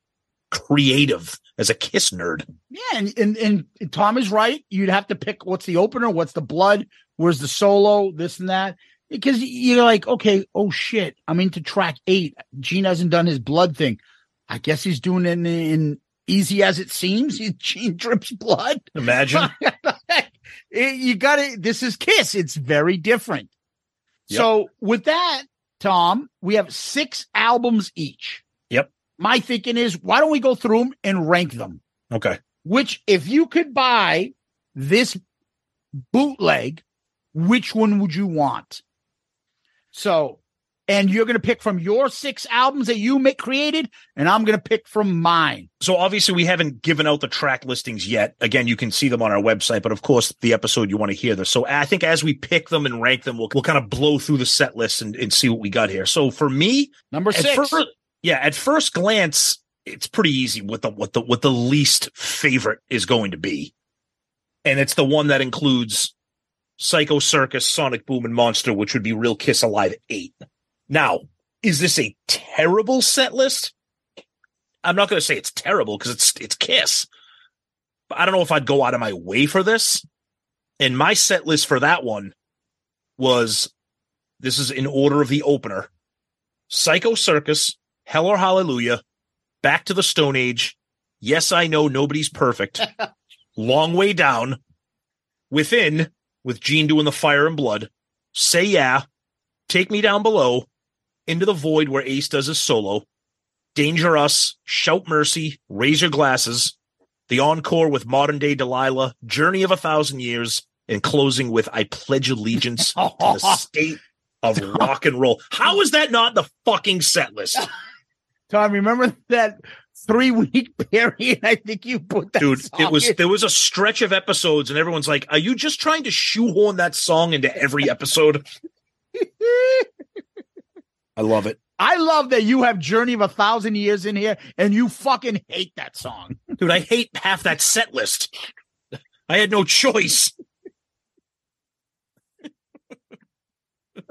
creative as a Kiss nerd. Yeah, and, and and Tom is right. You'd have to pick what's the opener, what's the blood, where's the solo, this and that. Because you're like, okay, oh shit, I'm into track eight. Gene hasn't done his blood thing. I guess he's doing it in, in easy as it seems. Gene drips blood. Imagine. It- you got it. This is Kiss. It's very different. Yep. So with that, Tom, we have six albums each. Yep. My thinking is, why don't we go through them and rank them? Okay. Which, if you could buy this bootleg, which one would you want? So, and you're going to pick from your six albums that you make created, and I'm going to pick from mine. So obviously we haven't given out the track listings yet. Again, you can see them on our website, but of course the episode you want to hear this. So I think as we pick them and rank them, we'll, we'll kind of blow through the set list and, and see what we got here. So for me, Number six. yeah, at first glance, it's pretty easy what the what the what the least favorite is going to be. And it's the one that includes Psycho Circus, Sonic Boom, and Monster, which would be Real Kiss Alive 8. Now, is this a terrible set list? I'm not going to say it's terrible because it's it's Kiss. But I don't know if I'd go out of my way for this. And my set list for that one was this is in order of the opener. Psycho Circus, Hell or Hallelujah, Back to the Stone Age, Yes, I Know Nobody's Perfect, Long Way Down, Within, with Gene doing the fire and blood, Say Yeah, Take Me Down Below, Into the Void where Ace does his solo, Danger Us, Shout Mercy, Raise Your Glasses, the encore with Modern Day Delilah, Journey of a Thousand Years, and closing with I Pledge Allegiance to the State of Rock and Roll. How is that not the fucking set list? Tom, remember that three week period? I think you put that dude song it was in? there was a stretch of episodes and everyone's like are you just trying to shoehorn that song into every episode i love it I love that you have Journey of a Thousand Years in here and you fucking hate that song. dude i hate half that set list i had no choice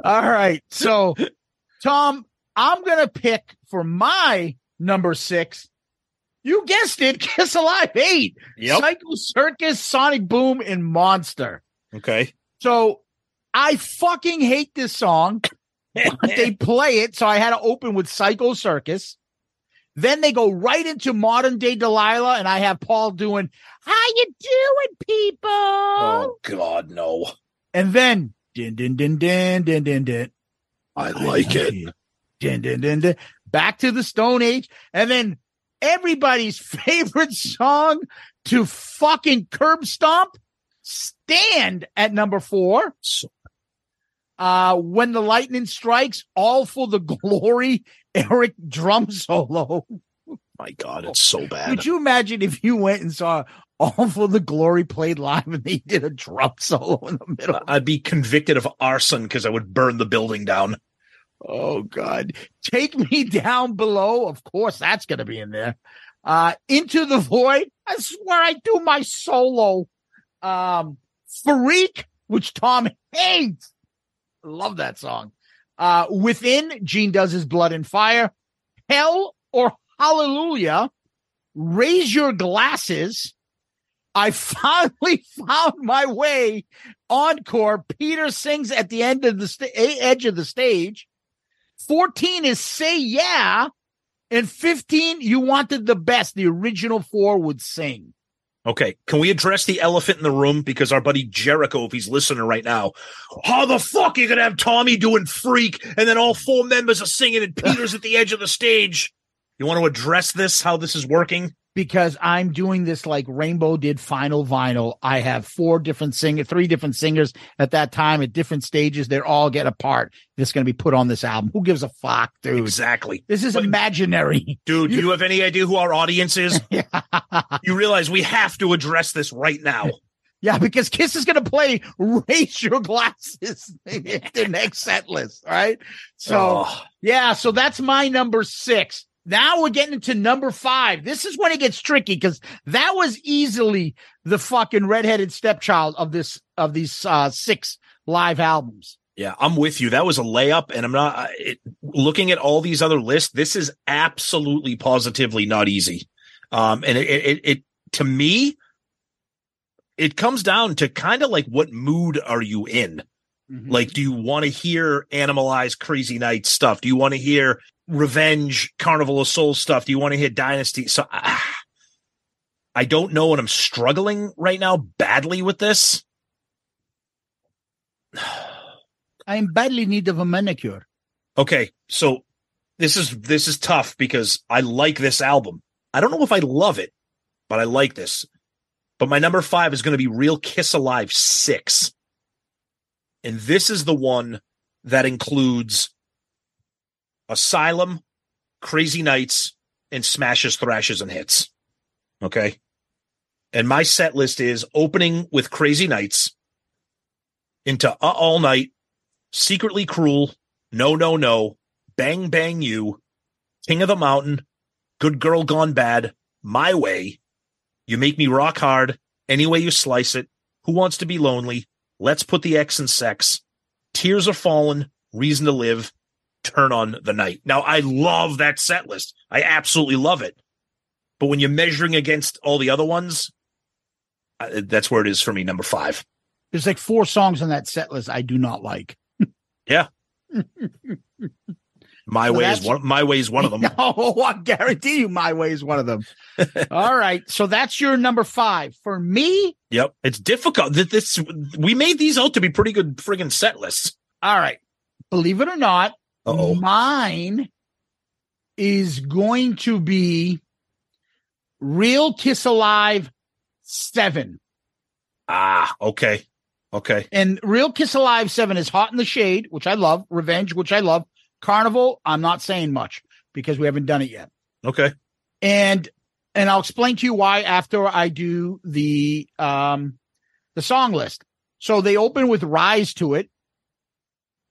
All right. So, Tom, I'm going to pick for my number six. You guessed it, Kiss Alive 8. Yep. Psycho Circus, Sonic Boom, and Monster. okay So, I fucking hate this song. but they play it, so I had to open with Psycho Circus. Then they go right into modern day Delilah, and I have Paul doing "How you doing, people?" oh god no And then din din din din din din din. i like it Din din din din. Back to the Stone Age, and then everybody's favorite song to fucking curb stomp. Stand at number four. Uh, when the lightning strikes, all for the glory. Eric drum solo. my god it's so bad Could you imagine if you went and saw all for the glory played live and they did a drum solo in the middle? i'd be convicted of arson because i would burn the building down Oh God. Take me down below. Of course, that's gonna be in there. Uh into the void. I swear I do my solo. Um Freak, which Tom hates. Love that song. Uh within Gene does his blood and fire. Hell or hallelujah. Raise your glasses. I finally found my way. Encore. Peter sings at the end of the edge of the stage. 14 is say yeah. And 15, you wanted the best. The original four would sing. Okay, can we address the elephant in the room? Because our buddy Jericho, if he's listening right now, how the fuck are you gonna have Tommy doing freak and then all four members are singing and Peter's at the edge of the stage? You want to address this, how this is working? Because I'm doing this like Rainbow did Final Vinyl. I have four different singer, three different singers at that time at different stages. They're all get a part That's going to be put on this album. Who gives a fuck, dude? Exactly. This is But- imaginary. Dude, do you have any idea who our audience is? You realize we have to address this right now. Yeah, because Kiss is going to play Raise Your Glasses in the next set list, right? So, Oh. yeah, so that's my number six. Now we're getting into number five. This is when it gets tricky because that was easily the fucking redheaded stepchild of this, of these, uh, six live albums. Yeah, I'm with you. That was a layup, and I'm not it, looking at all these other lists. This is absolutely, positively not easy. Um, and it, it, it to me, it comes down to kind of like what mood are you in? Like, do you want to hear Animalized Crazy Night stuff? Do you want to hear Revenge Carnival of Souls stuff? Do you want to hear Dynasty? So ah, I don't know, and I'm struggling right now badly with this. I am badly in need of a manicure. Okay, so this is this is tough because I like this album. I don't know if I love it, but I like this. But my number five is going to be Real Kiss Alive six, and this is the one that includes Asylum, Crazy Nights, and Smashes, Thrashes, and Hits. Okay, and my set list is opening with Crazy Nights into uh, All Night, Secretly Cruel, No, No, No, Bang, Bang You, King of the Mountain, Good Girl Gone Bad, My Way, You Make Me Rock Hard, Any Way You Slice It, Who Wants to Be Lonely, Let's Put the X in Sex, Tears Are Falling, Reason to Live, Turn on the Night. Now, I love that set list. I absolutely love it. But when you're measuring against all the other ones, uh, that's where it is for me, number five. There's like four songs on that set list I do not like. Yeah. My So way is one. My way is one of them. Oh, I guarantee you my way is one of them. All right. So that's your number five. For me, Yep, it's difficult. That this we made these out to be pretty good friggin' set lists. all right. Believe it or not, Uh-oh. mine is going to be Real Kiss Alive 7. Ah, okay, okay. And Real Kiss Alive 7 is Hot in the Shade, which I love, Revenge, which I love, Carnival, I'm not saying much because we haven't done it yet. Okay. and and I'll explain to you why after I do the um the song list. So they open with Rise to it,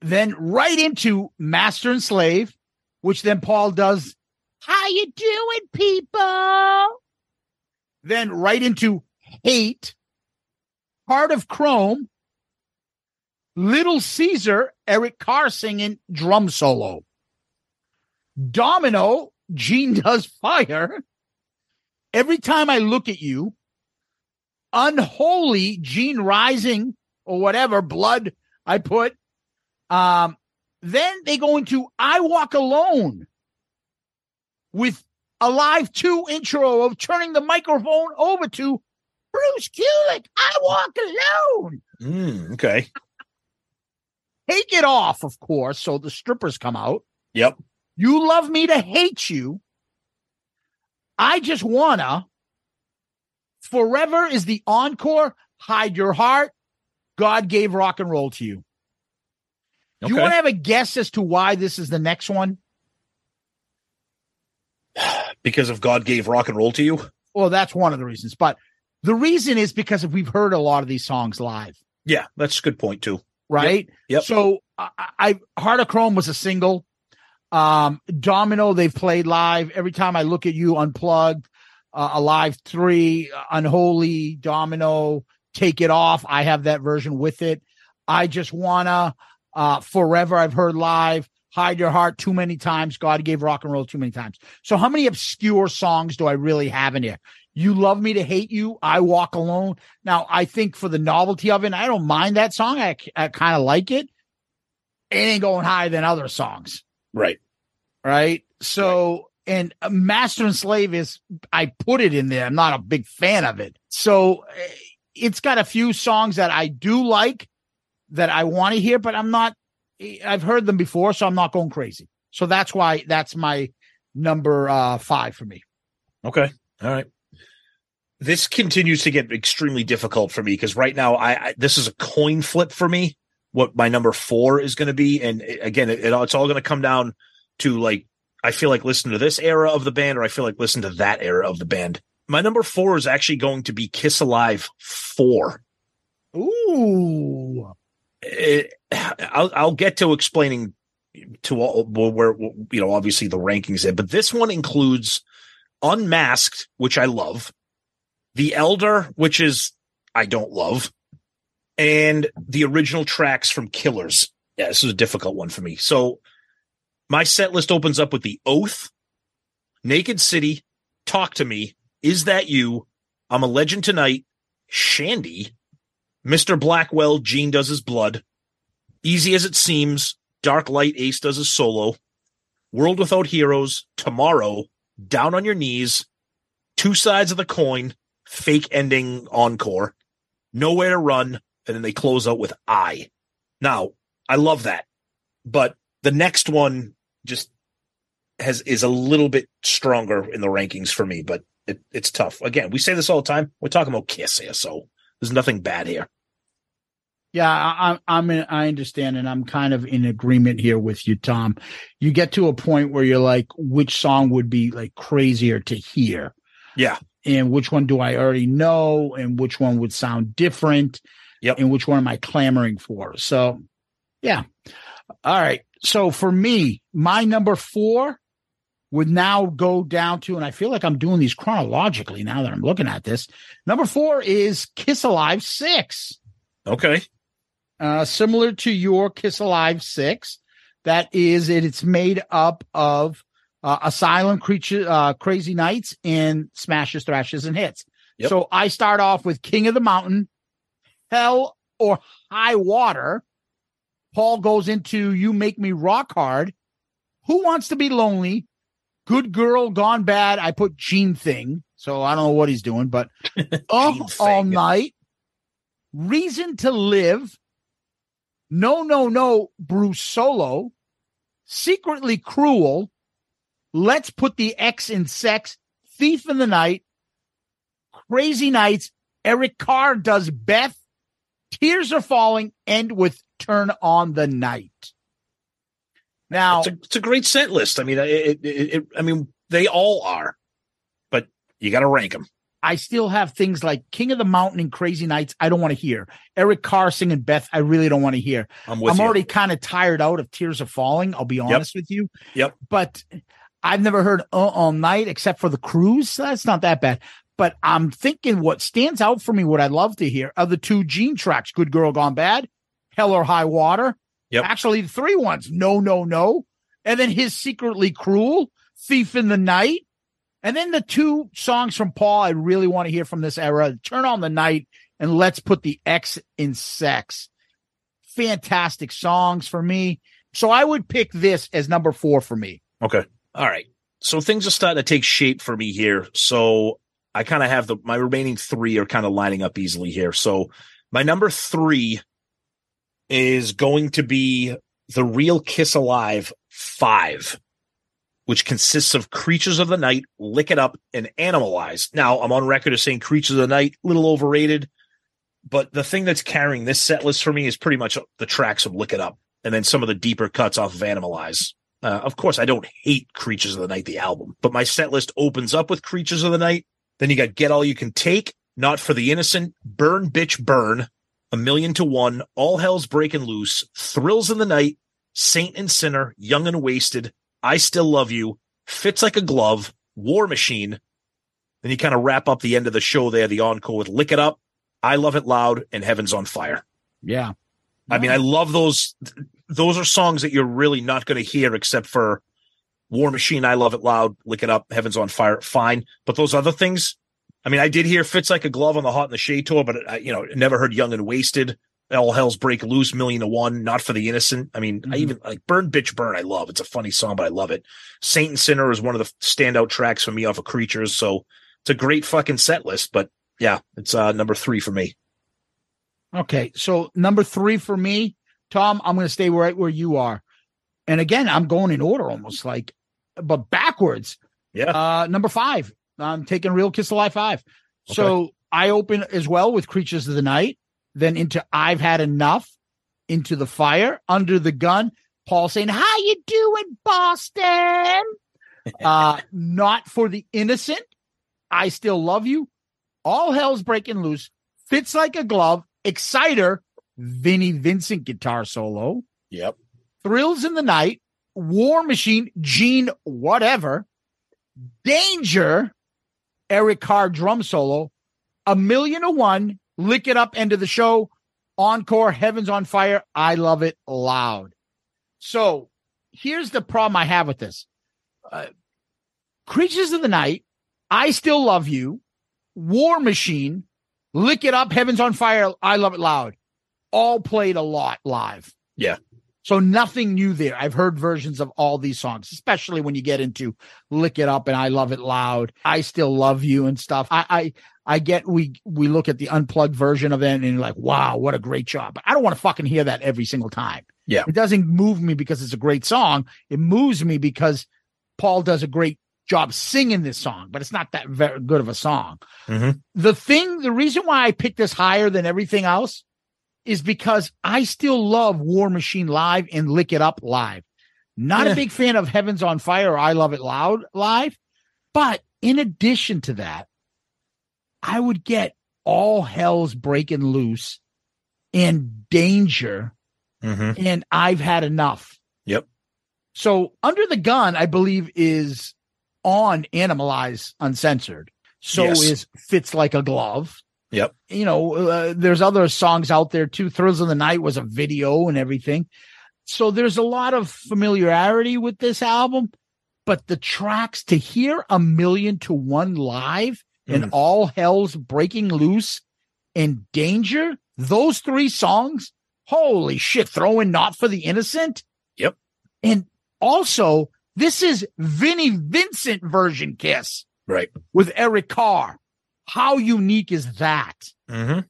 then right into Master and Slave, which then Paul does How you doing, people? Then right into Hate, Heart of Chrome, Little Caesar, Eric Carr singing drum solo. Domino, Gene does fire. Every time I look at you, unholy Gene rising or whatever blood I put. Um, then they go into I walk alone with a live two intro of turning the microphone over to Bruce Kulick. I walk alone. Mm, okay. Take it off, of course. So the strippers come out. Yep. You love me to hate you. I just wanna. Forever is the encore. Hide your heart. God gave rock and roll to you. Do you want to have a guess as to why this is the next one? Because if God gave rock and roll to you. Well, that's one of the reasons. But the reason is because if we've heard a lot of these songs live, Yeah, that's a good point too. Right? Yep. So I, I Heart of Chrome was a single. Um, Domino they've played live. Every time I look at you, unplugged, uh, Alive Three, Unholy, Domino, Take It Off. I have that version with it. I just wanna uh, Forever. I've heard live. Hide Your Heart too many times. God gave rock and roll too many times. So how many obscure songs do I really have in here? You love me to hate you. I walk alone. Now I think for the novelty of it, I don't mind that song. I, I kind of like it. It ain't going higher than other songs, Right. right? So and uh, Master and Slave is I put it in there. I'm not a big fan of it. So eh, it's got a few songs that I do like that I want to hear, but I'm not. eh, I've heard them before, so I'm not going crazy. So that's why that's my number uh five for me. Okay. All right. This continues to get extremely difficult for me because right now I, I this is a coin flip for me what my number four is going to be. And again it, it- it's all going to come down to like i feel like listen to this era of the band or i feel like listen to that era of the band. My number four is actually going to be kiss alive 4 Ooh. it, I'll, I'll get to explaining to all where you know obviously the rankings in, but this one includes Unmasked, which I love, The Elder, which is I don't love, and the original tracks from Killers. Yeah, this is a difficult one for me. So my set list opens up with The Oath, Naked City, Talk to Me, Is That You, I'm a Legend Tonight, Shandi, Mr. Blackwell, Gene Does His Blood, Easy as It Seems, Dark Light, Ace Does His Solo, World Without Heroes, Tomorrow, Down on Your Knees, Two Sides of the Coin, Fake Ending Encore, Nowhere to Run, and then they close out with I. Now, I love that, but the next one just has is a little bit stronger in the rankings for me, but it, it's tough. Again, we say this all the time. We're talking about Kiss here, so there's nothing bad here. Yeah, I, I'm. In, I understand, and I'm kind of in agreement here with you, Tom. You get to a point where you're like, which song would be like crazier to hear, Yeah. And which one do I already know, and which one would sound different, Yep. and which one am I clamoring for? So, yeah. All right. So for me, my number four would now go down to, and I feel like I'm doing these chronologically now that I'm looking at this. Number four is Kiss Alive Six Okay. uh, similar to your Kiss Alive Six. That is it. It's made up of uh, Asylum, Creature, uh, Crazy Nights, and Smashes, Thrashes, and Hits. Yep. So I start off with King of the Mountain, Hell or High Water. Paul goes into You Make Me Rock Hard. Who Wants to Be Lonely? Good Girl Gone Bad. I put Gene Thing. So I don't know what he's doing, but Up All. Night. Reason to Live. No, no, no, Bruce Solo. Secretly Cruel. Let's put the X in sex. Thief in the Night. Crazy Nights. Eric Carr does Beth. Tears are falling. End with Turn on the Night. Now, It's a, it's a great set list. I mean, it, it, it, I mean, they all are, but you got to rank them. I still have things like King of the Mountain and Crazy Nights. I don't want to hear Eric Carr singing Beth. I really don't want to hear. I'm with I'm already kind of tired out of Tears Are Falling. I'll be honest with you. Yep. But I've never heard uh, All Night except for the cruise. So That's not that bad. But I'm thinking what stands out for me, what I'd love to hear, are the two Gene tracks, Good Girl Gone Bad, Hell or High Water. Yep. Actually, the three ones, No, No, No. And then his Secretly Cruel, Thief in the Night. And then the two songs from Paul I really want to hear from this era, Turn on the Night and Let's Put the X in Sex. Fantastic songs for me. So I would pick this as number four for me. Okay. All right. So things are starting to take shape for me here. So I kind of have the my remaining three are kind of lining up easily here. So my number three is going to be the real Kiss Alive five, which consists of Creatures of the Night, Lick It Up, and Animalize. Now I'm on record as saying Creatures of the Night, little overrated, but the thing that's carrying this set list for me is pretty much the tracks of Lick It Up, and then some of the deeper cuts off of Animalize. Uh, of course, I don't hate Creatures of the Night, the album, but my set list opens up with Creatures of the Night. Then you got Get All You Can Take, Not for the Innocent, Burn Bitch Burn, A Million to One, All Hell's Breaking Loose, Thrills in the Night, Saint and Sinner, Young and Wasted, I Still Love You, Fits Like a Glove, War Machine. Then you kind of wrap up the end of the show there, the encore with Lick It Up, I Love It Loud, and Heaven's on Fire. Yeah. I mean, I love those. Those are songs that you're really not going to hear except for War Machine. I love it loud. Lick it up. Heaven's on fire. Fine. But those other things, I mean, I did hear fits like a glove on the Hot and the Shade tour, but I, you know, never heard Young and Wasted. All Hell's Break Loose, Million to One, Not for the Innocent. I mean, I Mhm. even like Burn Bitch Burn. I love. It's a funny song, but I love it. Saint and Sinner is one of the standout tracks for me off of Creatures. So it's a great fucking set list. But yeah, it's uh number three for me. Okay. So number three for me, Tom, I'm going to stay right where you are. And again, I'm going in order almost like, but backwards. Yeah. Uh, number five, I'm taking Real Kiss Alive five. So I open as well with Creatures of the Night, then into I've Had Enough, into the fire, under the gun. Paul saying, How you doing, Boston? uh, not for the innocent. I still love you. All hell's breaking loose. Fits like a glove. Exciter. Vinnie Vincent guitar solo. Yep. Thrills in the Night, War Machine, Gene, whatever, Danger, Eric Carr drum solo, A Million to One, Lick It Up, end of the show, Encore, Heaven's on Fire, I Love It Loud. So here's the problem I have with this uh, Creatures of the Night, I Still Love You, War Machine, Lick It Up, Heaven's on Fire, I Love It Loud, all played a lot live. Yeah. So nothing new there. I've heard versions of all these songs, especially when you get into Lick It Up and I Love It Loud. I still love you and stuff. I I, I get we we look at the unplugged version of it and you're like, wow, what a great job. But I don't want to fucking hear that every single time. Yeah. It doesn't move me because it's a great song. It moves me because Paul does a great job singing this song, but it's not that very good of a song. Mhm. The thing, the reason why I picked this higher than everything else is because I still love War Machine live and Lick It Up live. Not Yeah. a big fan of Heaven's on Fire or I Love It Loud live, but in addition to that, I would get All Hell's Breaking Loose and Danger Mm-hmm. and I've had enough. Yep. So Under the Gun, I believe, is on Animalize Uncensored. So Yes. is Fits Like a Glove. Yep. You know, uh, there's other songs out there too. Thrills of the Night was a video and everything. So there's a lot of familiarity with this album, but the tracks to hear a million to one live and Mhm. all hell's breaking loose and danger, those three songs, holy shit, throwing not for the innocent. Yep. And also, this is Vinnie Vincent version Kiss Right. with Eric Carr. How unique is that? Mm-hmm.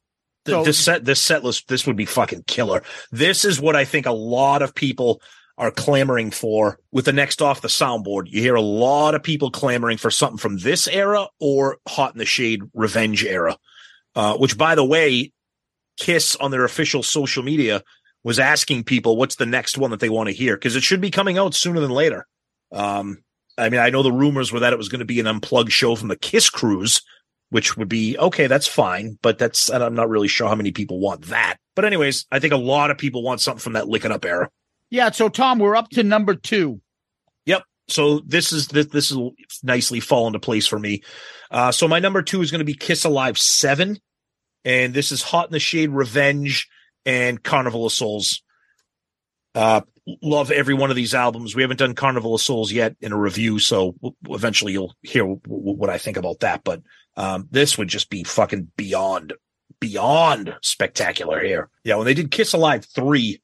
So- this set, this set list, this would be fucking killer. This is what I think a lot of people are clamoring for with the next off the soundboard. You hear a lot of people clamoring for something from this era or Hot in the Shade Revenge era, uh, which by the way, Kiss on their official social media was asking people what's the next one that they want to hear because it should be coming out sooner than later. Um, I mean, I know the rumors were that it was going to be an unplugged show from the Kiss cruise, which would be okay. That's fine, but that's and I'm not really sure how many people want that. But anyways, I think a lot of people want something from that licking up era. Yeah. So, Tom, we're up to number two. Yep. So this is this this is nicely fall into place for me. Uh, so my number two is going to be Kiss Alive Seven, and this is Hot in the Shade Revenge and Carnival of Souls. Uh, love every one of these albums. We haven't done Carnival of Souls yet in a review, so eventually you'll hear w- w- what I think about that. But um, this would just be fucking beyond beyond spectacular here. Yeah, when they did Kiss Alive three,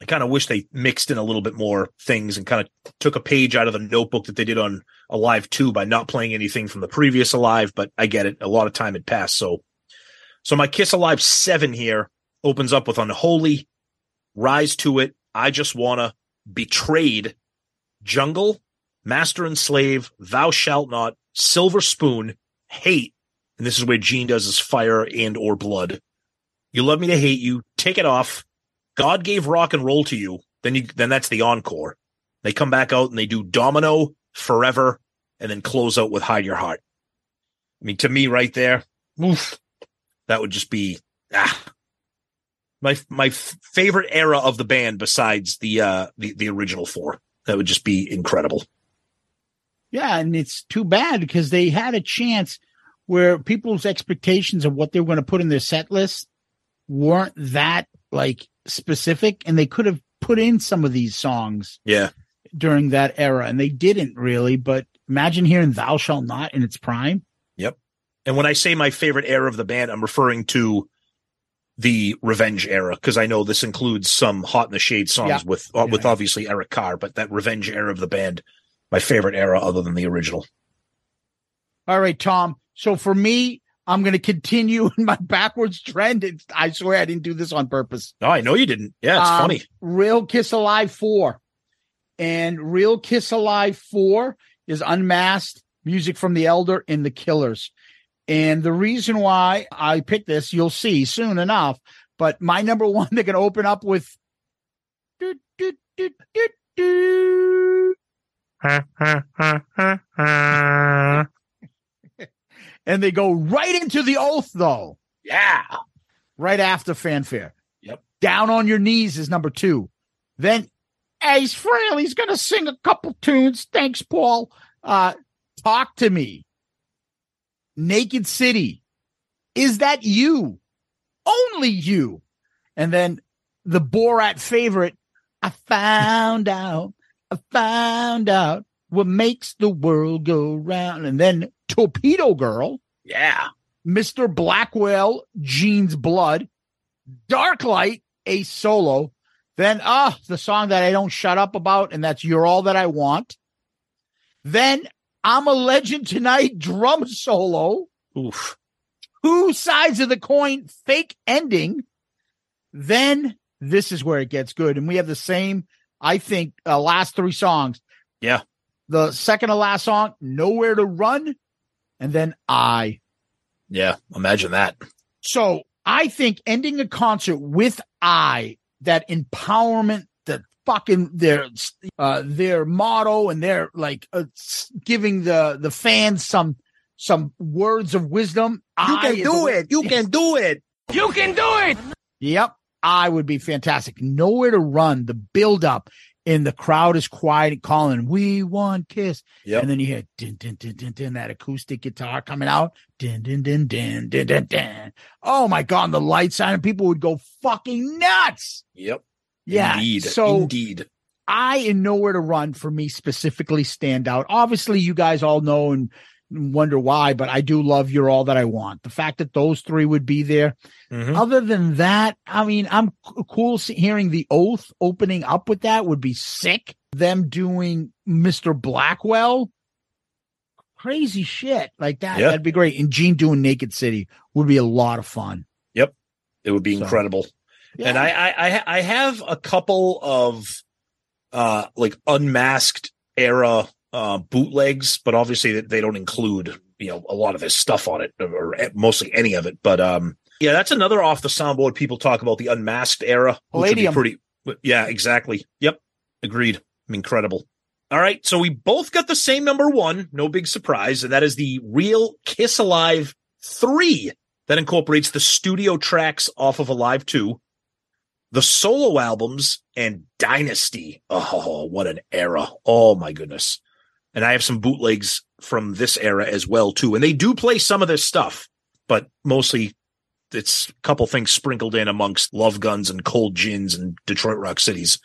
I kind of wish they mixed in a little bit more things and kind of took a page out of the notebook that they did on Alive 2 by not playing anything from the previous Alive, but I get it. A lot of time had passed. So, so my Kiss Alive 7 here opens up with Unholy, Rise to It, I Just Wanna, Betrayed, Jungle, Master and Slave, Thou Shalt Not, Silver Spoon, Hate, and this is where Gene does his fire and or blood. You love me to hate you, take it off, God gave rock and roll to you, then you then that's the encore. They come back out and they do Domino, Forever, and then close out with Hide Your Heart. I mean, to me, right there, oof, that would just be ah, my my favorite era of the band besides the uh the the original four. That would just be incredible. Yeah, and it's too bad because they had a chance where people's expectations of what they were going to put in their set list weren't that like specific, and they could have put in some of these songs Yeah, during that era, and they didn't really. But imagine hearing "Thou Shall Not" in its prime. Yep. And when I say my favorite era of the band, I'm referring to the Revenge era because I know this includes some Hot in the Shade songs Yeah. with uh, with obviously Eric Carr, but that Revenge era of the band, my favorite era other than the original. All right, Tom. So for me, I'm going to continue in my backwards trend. It's, I swear I didn't do this on purpose. No, I know you didn't. Yeah, it's Um, funny. Real Kiss Alive 4. And Real Kiss Alive 4 is unmasked music from the Elder and the Killers. And the reason why I picked this, you'll see soon enough. But my number one, they're going to open up with. do, do, do, do, do. And they go right into the oath, though. Yeah. Right after fanfare. Yep. Down on your knees is number two. Then Ace going to sing a couple tunes. Thanks, Paul. Uh, talk to me. Naked City. Is that you? Only you. And then the Borat favorite. I found out. I found out what makes the world go round. And then Torpedo Girl. Yeah. Mr. Blackwell, Gene's Blood, Dark Light, a solo. Then, ah, the song that I don't shut up about, and that's You're All That I Want. Then, I'm a Legend Tonight drum solo. Oof. Two sides of the coin, fake ending. Then, this is where it gets good. And we have the same, I think, uh, last three songs. Yeah. The second to last song, Nowhere to Run. And then I. Yeah. Imagine that. So I think ending a concert with I, that empowerment, the fucking their uh their motto and their like uh, giving the the fans some some words of wisdom. You I can do the- it. You can do it. You can do it! Yep, I would be fantastic. Nowhere to run. The build up. And the crowd is quiet and calling, "We want Kiss." Yep. And then you hear din, din, din, din, din, that acoustic guitar coming out. Din, din, din, din, din, din, din. Oh my God. And the lights on and people would go fucking nuts. Yep. Yeah. Indeed. So Indeed. I and Nowhere to Run for me specifically stand out. Obviously, you guys all know and wonder why, but I do love You're All That I Want. The fact that those three would be there. Mhm. Other than that, I mean, I'm cool hearing the oath opening up with that would be sick. Them doing Mr. Blackwell. Crazy shit like that. Yeah. That'd be great. And Gene doing Naked City would be a lot of fun. Yep. It would be So- incredible. And I, I, I, I have a couple of, uh, like unmasked era, uh, bootlegs, but obviously they- they don't include, you know, a lot of this stuff on it or mostly any of it. But, um, yeah, that's another off the soundboard. People talk about the unmasked era, which would be Palladium. pretty. Yeah, exactly. Yep. Agreed. Incredible. All right. So we both got the same number one. No big surprise. And that is the real Kiss Alive three that incorporates the studio tracks off of Alive 2, the solo albums, and Dynasty. Oh, what an era. Oh, my goodness. And I have some bootlegs from this era as well, too. And they do play some of this stuff, but mostly it's a couple things sprinkled in amongst Love Guns and Cold Gins and Detroit Rock Cities.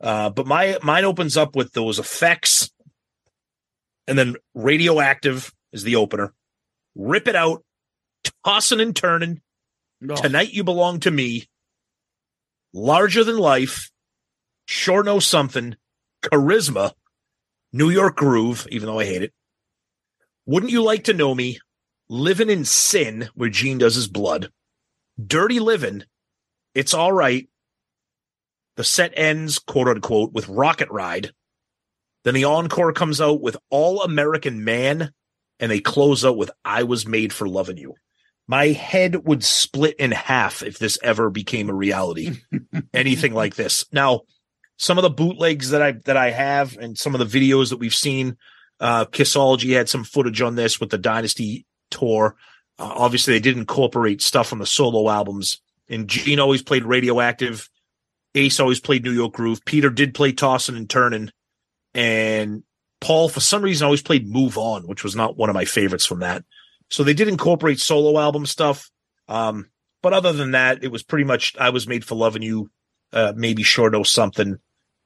Uh, but my mine opens up with those effects, and then Radioactive is the opener. Rip it out, tossing and turning. Tonight you belong to me. Larger than life. Sure know something. Charisma. New York groove, even though I hate it. Wouldn't you like to know me? Living in sin, where Gene does his blood. Dirty living. It's all right. The set ends, quote unquote, with Rocket Ride. Then the encore comes out with All American Man, and they close out with I Was Made for Loving You. My head would split in half if this ever became a reality. Anything like this. Now, some of the bootlegs that I that I have and some of the videos that we've seen, uh Kissology had some footage on this with the Dynasty tour. Uh, obviously, they did incorporate stuff from the solo albums. And Gene always played Radioactive. Ace always played New York Groove. Peter did play Tossing and Turning. And Paul, for some reason, always played Move On, which was not one of my favorites from that. So they did incorporate solo album stuff. Um, but other than that, it was pretty much I was made for loving you, uh, maybe sure know something,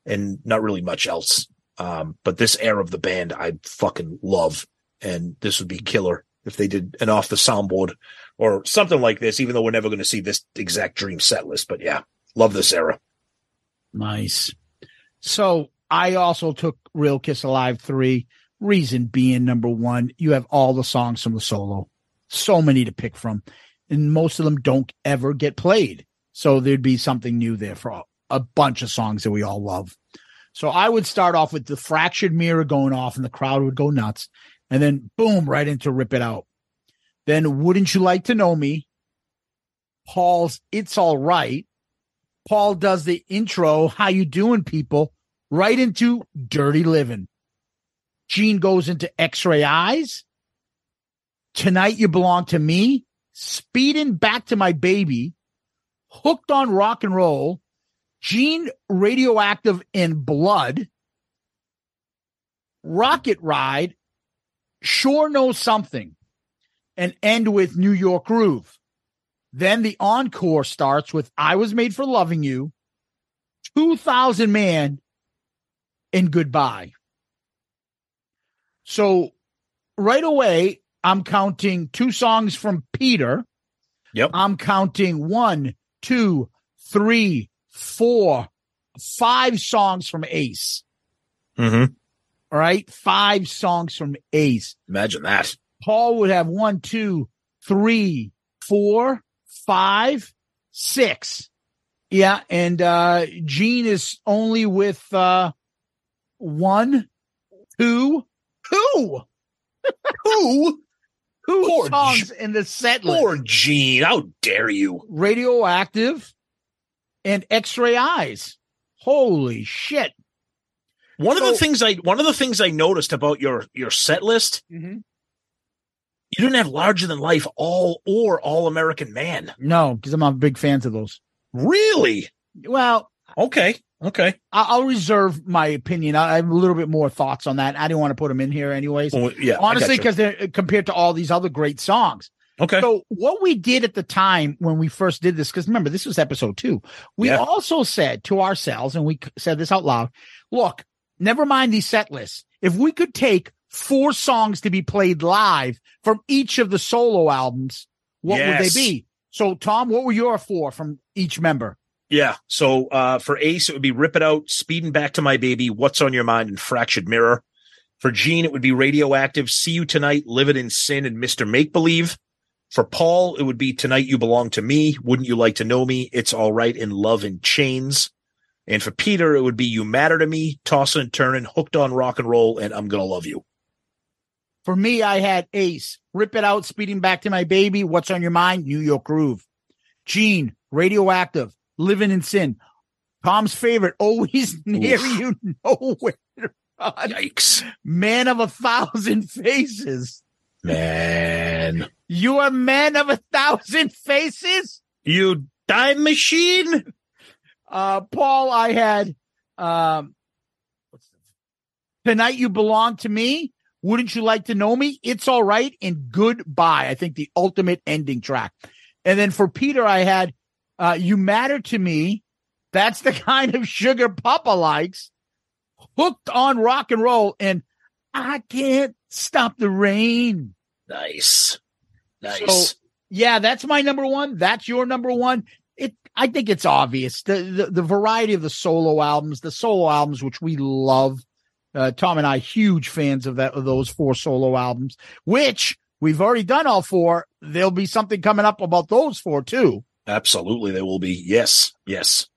and not really much else. Um, but this era of the band, I fucking love, and this would be killer if they did an off the soundboard or something like this. Even though we're never going to see this exact dream set list, but yeah, love this era. Nice. So I also took Real Kiss Alive 3. Reason being number one, you have all the songs from the solo. So many to pick from. And most of them don't ever get played. So there'd be something new there for a, bunch of songs that we all love. So I would start off with the fractured mirror going off and the crowd would go nuts. And then boom, right into Rip It Out. Then Wouldn't You Like to Know Me? Paul's It's All Right. Paul does the intro, How You Doing, People, right into Dirty Living. Gene goes into X-Ray Eyes. Tonight You Belong to Me. Speeding Back to My Baby. Hooked on Rock and Roll. Gene Radioactive in Blood. Rocket Ride. Sure Know Something. And end with New York Groove. Then the encore starts with I Was Made for Loving You, 2000 Man, and Goodbye. So right away, I'm counting two songs from Peter. Yep. I'm counting one, two, three, four, five songs from Ace. Mm-hmm. All right. Five songs from Ace. Imagine that. Paul would have one, two, three, four, five, six. Yeah, and uh Gene is only with uh one, two, who? who? Who songs in the set list. Poor Gene. How dare you? Radioactive and X-ray eyes. Holy shit. One of the things I one of the things I noticed about your your set list, mm-hmm. you didn't have larger than life all or all American man. No, because I'm not big fans of those. Really? Well, Okay. Okay. I'll reserve my opinion. I I have a little bit more thoughts on that. I didn't want to put them in here anyways. Well, yeah. Honestly, because they're uh, compared to all these other great songs. Okay. So what we did at the time when we first did this, because remember this was episode two, we Yeah. also said to ourselves, and we said this out loud: Look, never mind these set lists. If we could take four songs to be played live from each of the solo albums, what would they be? So, Tom, what were your four from each member? Yeah. So uh, for Ace, it would be Rip It Out, Speeding Back to My Baby, What's on Your Mind, and Fractured Mirror. For Gene, it would be Radioactive, See You Tonight, Living in Sin, and Mr. Make Believe. For Paul, it would be Tonight You Belong to Me, Wouldn't You Like to Know Me, It's All Right in Love and Chains. And for Peter, it would be You Matter to Me, Tossing and Turnin', Hooked on Rock and Roll, and I'm Gonna Love You. For me, I had Ace, Rip It Out, Speeding Back to My Baby, What's on Your Mind, New York Groove. Gene, Radioactive, Living in Sin. Tom's favorite, Always Near Oof. You Nowhere. Yikes. Man of a Thousand Faces. Man. You are Man of a Thousand Faces? You time machine? Uh, Paul, I had, um, Tonight You Belong to Me. Wouldn't you like to know me? It's all right. And goodbye. I think the ultimate ending track. And then for Peter, I had, uh, You Matter to Me. That's the kind of sugar Papa likes. Hooked on rock and roll. And I can't stop the rain. Nice. Nice. So, yeah, that's my number one. That's your number one. It, I think it's obvious the, the the variety of the solo albums, the solo albums which we love. Uh, Tom and I, huge fans of that of those four solo albums, which we've already done all four. There'll be something coming up about those four too. Absolutely, there will be. Yes, yes.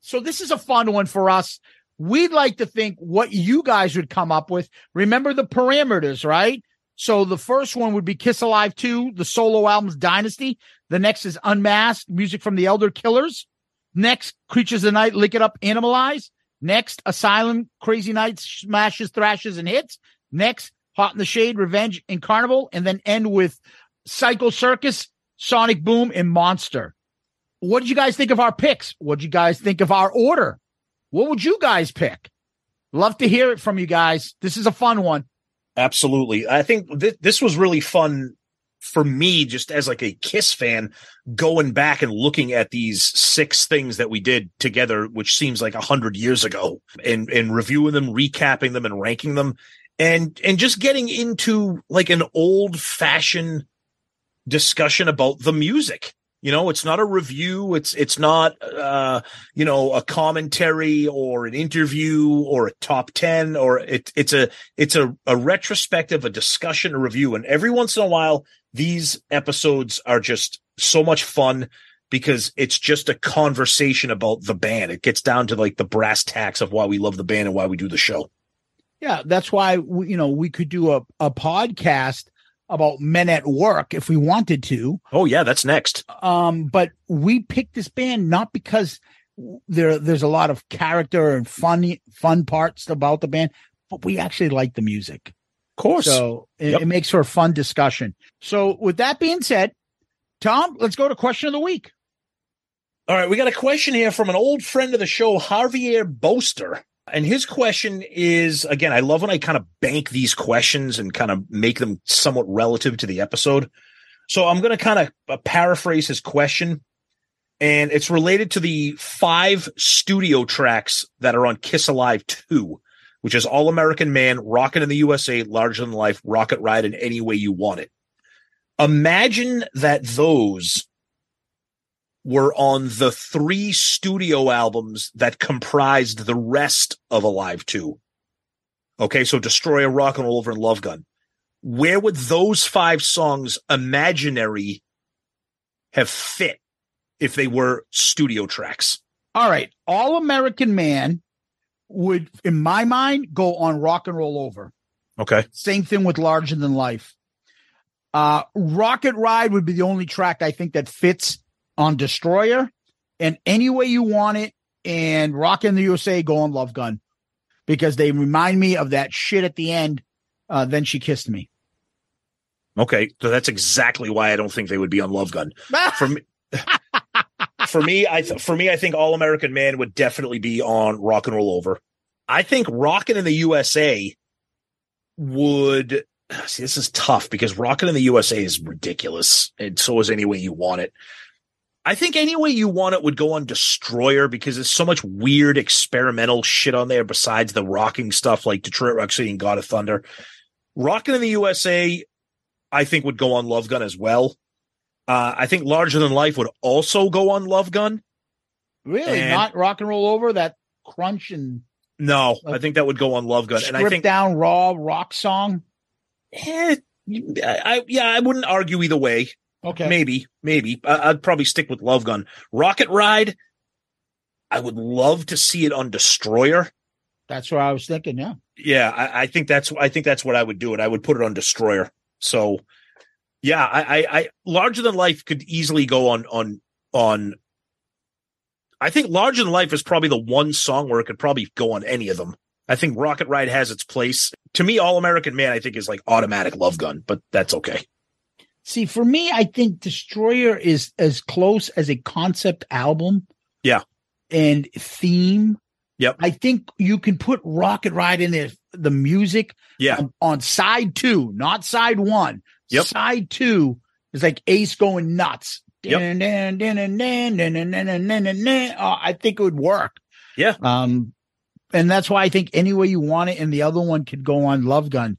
So this is a fun one for us. We'd like to think what you guys would come up with. Remember the parameters, right? So the first one would be Kiss Alive 2, the solo albums Dynasty. The next is Unmasked, music from the Elder Killers. Next, Creatures of the Night, Lick It Up, Animalize. Next, Asylum, Crazy Nights, Smashes, Thrashes, and Hits. Next, Hot in the Shade, Revenge, and Carnival. And then end with Psycho Circus, Sonic Boom, and Monster. What did you guys think of our picks? What did you guys think of our order? What would you guys pick? Love to hear it from you guys. This is a fun one. Absolutely. I think th- this was really fun for me, just as like a Kiss fan, going back and looking at these six things that we did together, which seems like a hundred years ago, and and reviewing them, recapping them, and ranking them, and and just getting into like an old fashioned discussion about the music. You know, it's not a review. It's it's not uh, you know a commentary or an interview or a top ten or it, it's a it's a, a retrospective, a discussion, a review. And every once in a while, these episodes are just so much fun because it's just a conversation about the band. It gets down to like the brass tacks of why we love the band and why we do the show. Yeah, that's why we, you know we could do a, a podcast about men at work if we wanted to. Oh yeah, that's next. Um, but we picked this band not because there there's a lot of character and funny fun parts about the band, but we actually like the music. Of course. So it, Yep. it makes for a fun discussion. So with that being said, Tom, let's go to question of the week. All right, we got a question here from an old friend of the show, Javier Boaster. And his question is again, I love when I kind of bank these questions and kind of make them somewhat relative to the episode. So I'm going to kind of uh, paraphrase his question. And it's related to the five studio tracks that are on Kiss Alive 2, which is All American Man, Rockin' in the USA, Larger Than Life, Rocket Ride, and Any Way You Want It. Imagine that those were on the three studio albums that comprised the rest of Alive 2. Okay, so Destroyer, Rock and Roll Over, and Love Gun. Where would those five songs, imaginary, have fit if they were studio tracks? All right. All American Man would, in my mind, go on rock and roll over. Okay. Same thing with Larger Than Life. Uh, Rocket Ride would be the only track I think that fits on Destroyer. And Any Way You Want It and Rock in the USA go on Love Gun because they remind me of that shit at the end. Uh, then she kissed me. Okay. So that's exactly why I don't think they would be on Love Gun. For me, for me, I th- for me, I think All American Man would definitely be on Rock and Roll Over. I think Rockin' in the USA would see this is tough because Rockin' in the USA is ridiculous, and so is Any Way You Want It. I think Any Way You Want It would go on Destroyer because there's so much weird experimental shit on there besides the rocking stuff like Detroit Rock City and God of Thunder. Rockin' in the USA, I think would go on Love Gun as well. Uh, I think Larger Than Life would also go on Love Gun. Really? And- Not rock and roll over that crunch and No, I think that would go on Love Gun, and I think down raw rock song. eh, I yeah, I wouldn't argue either way. Okay. Maybe, maybe I, I'd probably stick with Love Gun. Rocket Ride, I would love to see it on Destroyer. That's what I was thinking. Yeah. Yeah, I, I think that's I think that's what I would do. It I would put it on Destroyer. So, yeah, I, I, I Larger Than Life could easily go on on on. I think Larger Than Life is probably the one song where it could probably go on any of them. I think Rocket Ride has its place. To me, All American Man, I think is like automatic Love Gun, but that's okay. See, for me, I think Destroyer is as close as a concept album. Yeah. And theme. Yep. I think you can put Rocket Ride in there, the music. Yeah. On, on side two, not side one. Yep. Side two is like Ace going nuts. Yep. I think it would work. Yeah. Um, and that's why I think any way you want it, and the other one could go on Love Gun,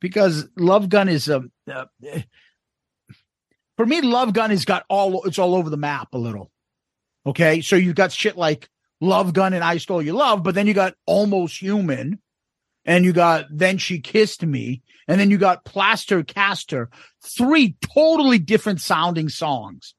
because Love Gun is a. Uh, for me, Love Gun has got all it's all over the map a little. Okay, so you've got shit like Love Gun and I Stole Your Love, but then you got Almost Human, and you got Then She Kissed Me, and then you got Plaster Caster, three totally different sounding songs.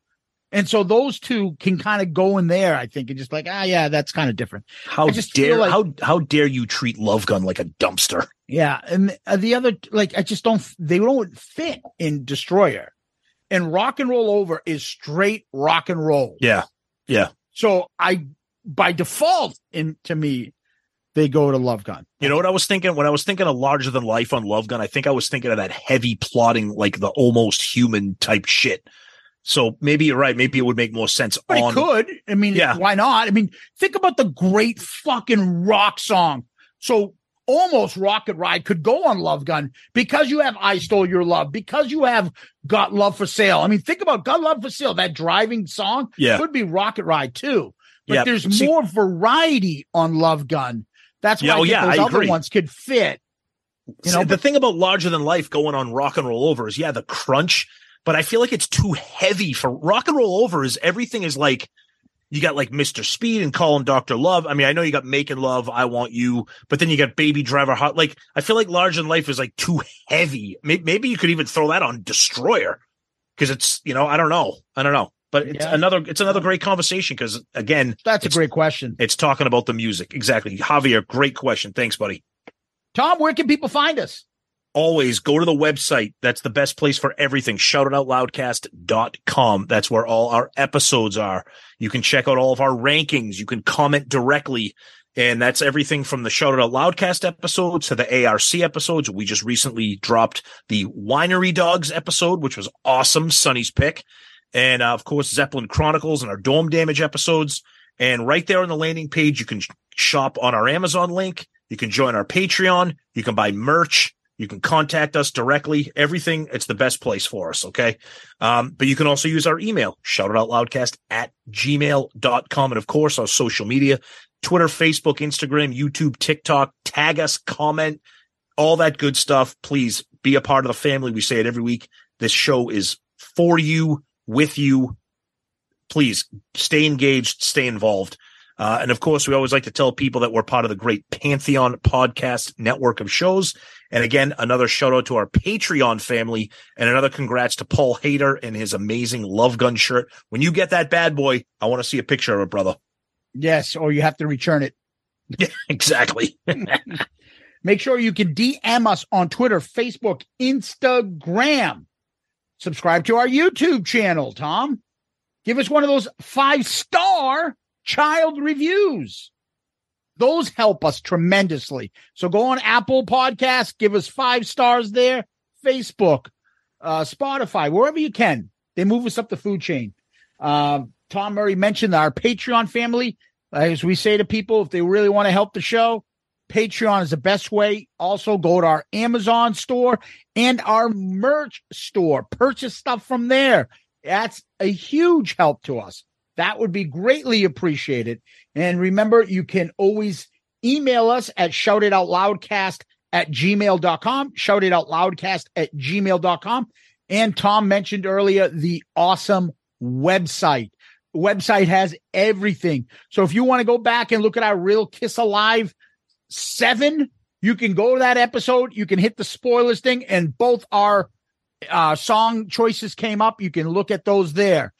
And so those two can kind of go in there, I think, and just like, ah, yeah, that's kind of different. how dare like- how how dare you treat Love Gun like a dumpster? Yeah, and the other like I just don't they don't fit in Destroyer. And Rock and Roll Over is straight rock and roll. Yeah, yeah. So I by default in to me they go to Love Gun. You know what I was thinking when I was thinking of larger than life on Love Gun? I think I was thinking of that heavy plotting, like the almost human type shit. So maybe you're right. Maybe it would make more sense But on. it could. I mean, Yeah. why not? I mean, think about the great fucking rock song. So almost Rocket Ride could go on Love Gun because you have I Stole Your Love, because you have Got Love for Sale. I mean, think about Got Love for Sale, that driving song Yeah. could be Rocket Ride too. But Yeah, there's see- more variety on Love Gun. That's why Yeah, oh, yeah, those I other agree. ones could fit. You know, See, the thing about larger than life going on rock and roll over is yeah, the crunch, but I feel like it's too heavy for rock and roll over is everything is like you got like Mr. Speed and Call him Dr. Love. I mean, I know you got Making Love, I Want You, but then you got Baby Driver Hot. Like, I feel like Large Than Life is like too heavy. Maybe, maybe you could even throw that on Destroyer because it's, you know, I don't know. I don't know. But it's Yeah. another, it's another great conversation because again, that's a great question. it's talking about the music. Exactly. Javier, great question. Thanks, buddy. Tom, where can people find us? Always go to the website. That's the best place for everything. Shoutitoutloudcast.com. That's where all our episodes are. You can check out all of our rankings. You can comment directly. And that's everything from the Shout It Out Loudcast episodes to the ARC episodes. We just recently dropped the Winery Dogs episode, which was awesome. Sonny's pick. And uh, of course, Zeppelin Chronicles and our Dome Damage episodes. And right there on the landing page, you can shop on our Amazon link. You can join our Patreon. You can buy merch. You can contact us directly. Everything, it's the best place for us. Okay. Um, but you can also use our email, shout it out loudcast at gmail.com. And of course, our social media, Twitter, Facebook, Instagram, YouTube, TikTok, tag us, comment, all that good stuff. Please be a part of the family. We say it every week. This show is for you, with you. Please stay engaged, stay involved. Uh, and of course, we always like to tell people that we're part of the great Pantheon podcast network of shows. And again, another shout out to our Patreon family and another congrats to Paul Hader and his amazing Love Gun shirt. When you get that bad boy, I want to see a picture of it, brother. Yes, or you have to return it. Yeah, exactly. Make sure you can DM us on Twitter, Facebook, Instagram. Subscribe to our YouTube channel, Tom. Give us one of those five star child reviews. Those help us tremendously. So go on Apple Podcasts, give us five stars there, Facebook, uh, Spotify, wherever you can. They move us up the food chain. Uh, Tom Murray mentioned our Patreon family. As we say to people, if they really want to help the show, Patreon is the best way. Also, go to our Amazon store and our merch store. Purchase stuff from there. That's a huge help to us. That would be greatly appreciated. And remember, you can always email us at shoutitoutloudcast at gmail.com, shoutitoutloudcast at gmail.com. And Tom mentioned earlier the awesome website. Website has everything. So if you want to go back and look at our Real Kiss Alive seven, you can go to that episode. You can hit the spoilers thing, and both our uh, song choices came up. You can look at those there.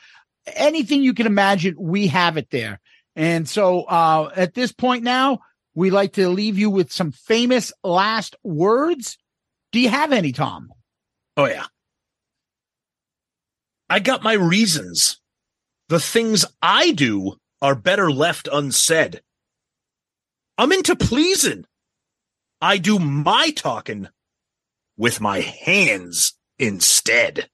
Anything you can imagine, we have it there. And so uh, at this point now, we like to leave you with some famous last words. Do you have any, Tom? Oh, yeah. I got my reasons. The things I do are better left unsaid. I'm into pleasing. I do my talking with my hands instead.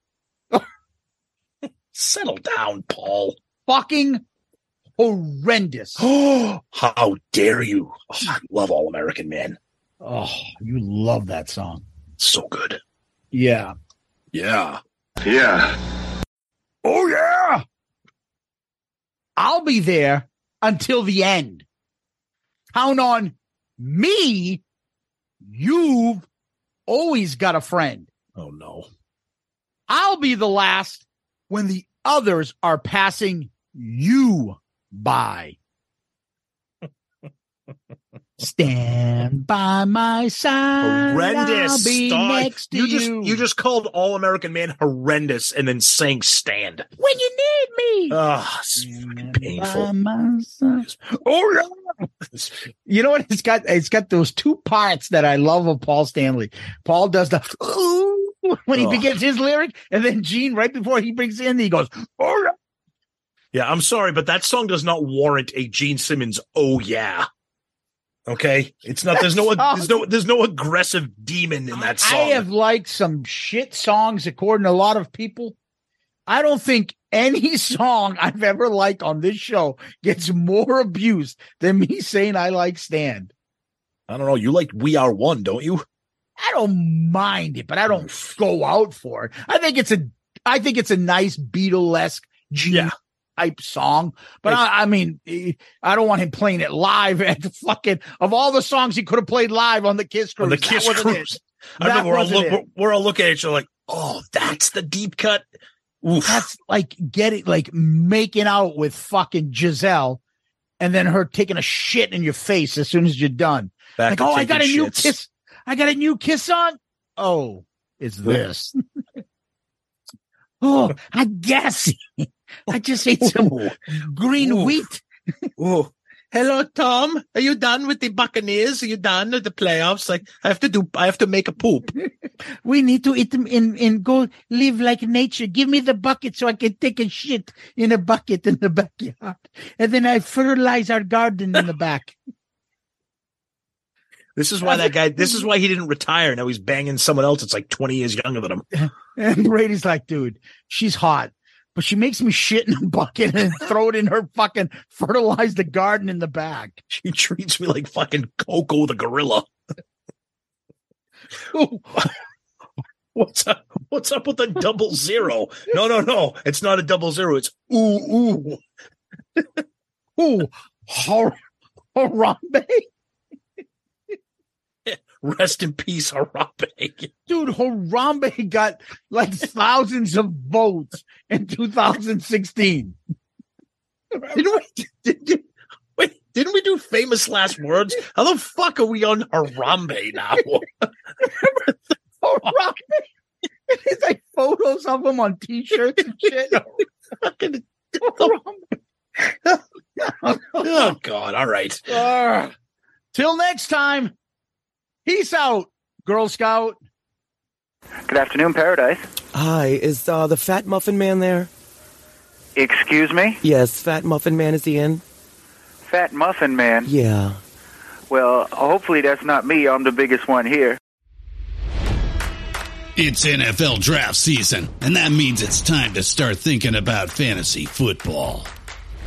Settle down, Paul. Fucking horrendous. How dare you? Oh, I love All American Man. Oh, you love that song. So good. Yeah. Yeah. Yeah. Oh, yeah. I'll be there until the end. Count on me. You've always got a friend. Oh, no. I'll be the last when the others are passing you by. Stand by my side. Horrendous. Next you just you just called All American Man horrendous and then sang stand. when you need me. Ah, it's fucking painful. By my side. Oh yeah. You know what? It's got it's got those two parts that I love of Paul Stanley. Paul does the "Ooh," when he Oh. begins his lyric, and then Gene right before he brings in, he goes, "Oh yeah." Yeah, I'm sorry, but that song does not warrant a Gene Simmons. Oh yeah. Okay, it's not. There's no. There's no. There's no aggressive demon in that song. I have liked some shit songs according to a lot of people. I don't think any song I've ever liked on this show gets more abuse than me saying I like Stand. I don't know. You like We Are One, don't you? I don't mind it, but I don't go out for it. I think it's a, I think it's a nice Beatlesque Gene Yeah. type song. But I, I mean, I don't want him playing it live at the fucking of all the songs he could have played live on the Kiss cruise. On the Kiss. Cruise. I That remember we're all, look, we're, we're all looking at each other like, oh, that's the deep cut. Oof. That's like getting like making out with fucking Gisele, and then her taking a shit in your face as soon as you're done. Back like, oh, I got a new kiss. I got a new kiss on. Oh, it's this. oh, I guess. I just ate some green wheat. oh, Hello, Tom. Are you done with the Buccaneers? Are you done with the playoffs? Like, I have to do, I have to make a poop. We need to eat them in and go live like nature. Give me the bucket so I can take a shit in a bucket in the backyard. And then I fertilize our garden in the back. This is why that guy, this is why he didn't retire. Now he's banging someone else that's like 20 years younger than him. And Brady's like, dude, she's hot, but she makes me shit in a bucket and throw it in her fucking fertilize the garden in the back. She treats me like fucking Coco the gorilla. What's up? What's up with the double zero? No, no, no. It's not a double zero. It's ooh, ooh. Ooh, Har- Harambe. Rest in peace, Harambe. Dude, Harambe got like thousands of votes in 2016. Didn't we? Did, did, wait, didn't we do famous last words? How the fuck are we on Harambe now? Harambe. It's like photos of him on t-shirts and shit. Fucking- oh God! All right. Ah. till next time. Peace out, Girl Scout. Good afternoon, Paradise. Hi, is uh, the Fat Muffin Man there? Excuse me? Yes, Fat Muffin Man, is he in? Fat Muffin Man. Yeah. Well, hopefully that's not me. I'm the biggest one here. It's NFL draft season, and that means it's time to start thinking about fantasy football.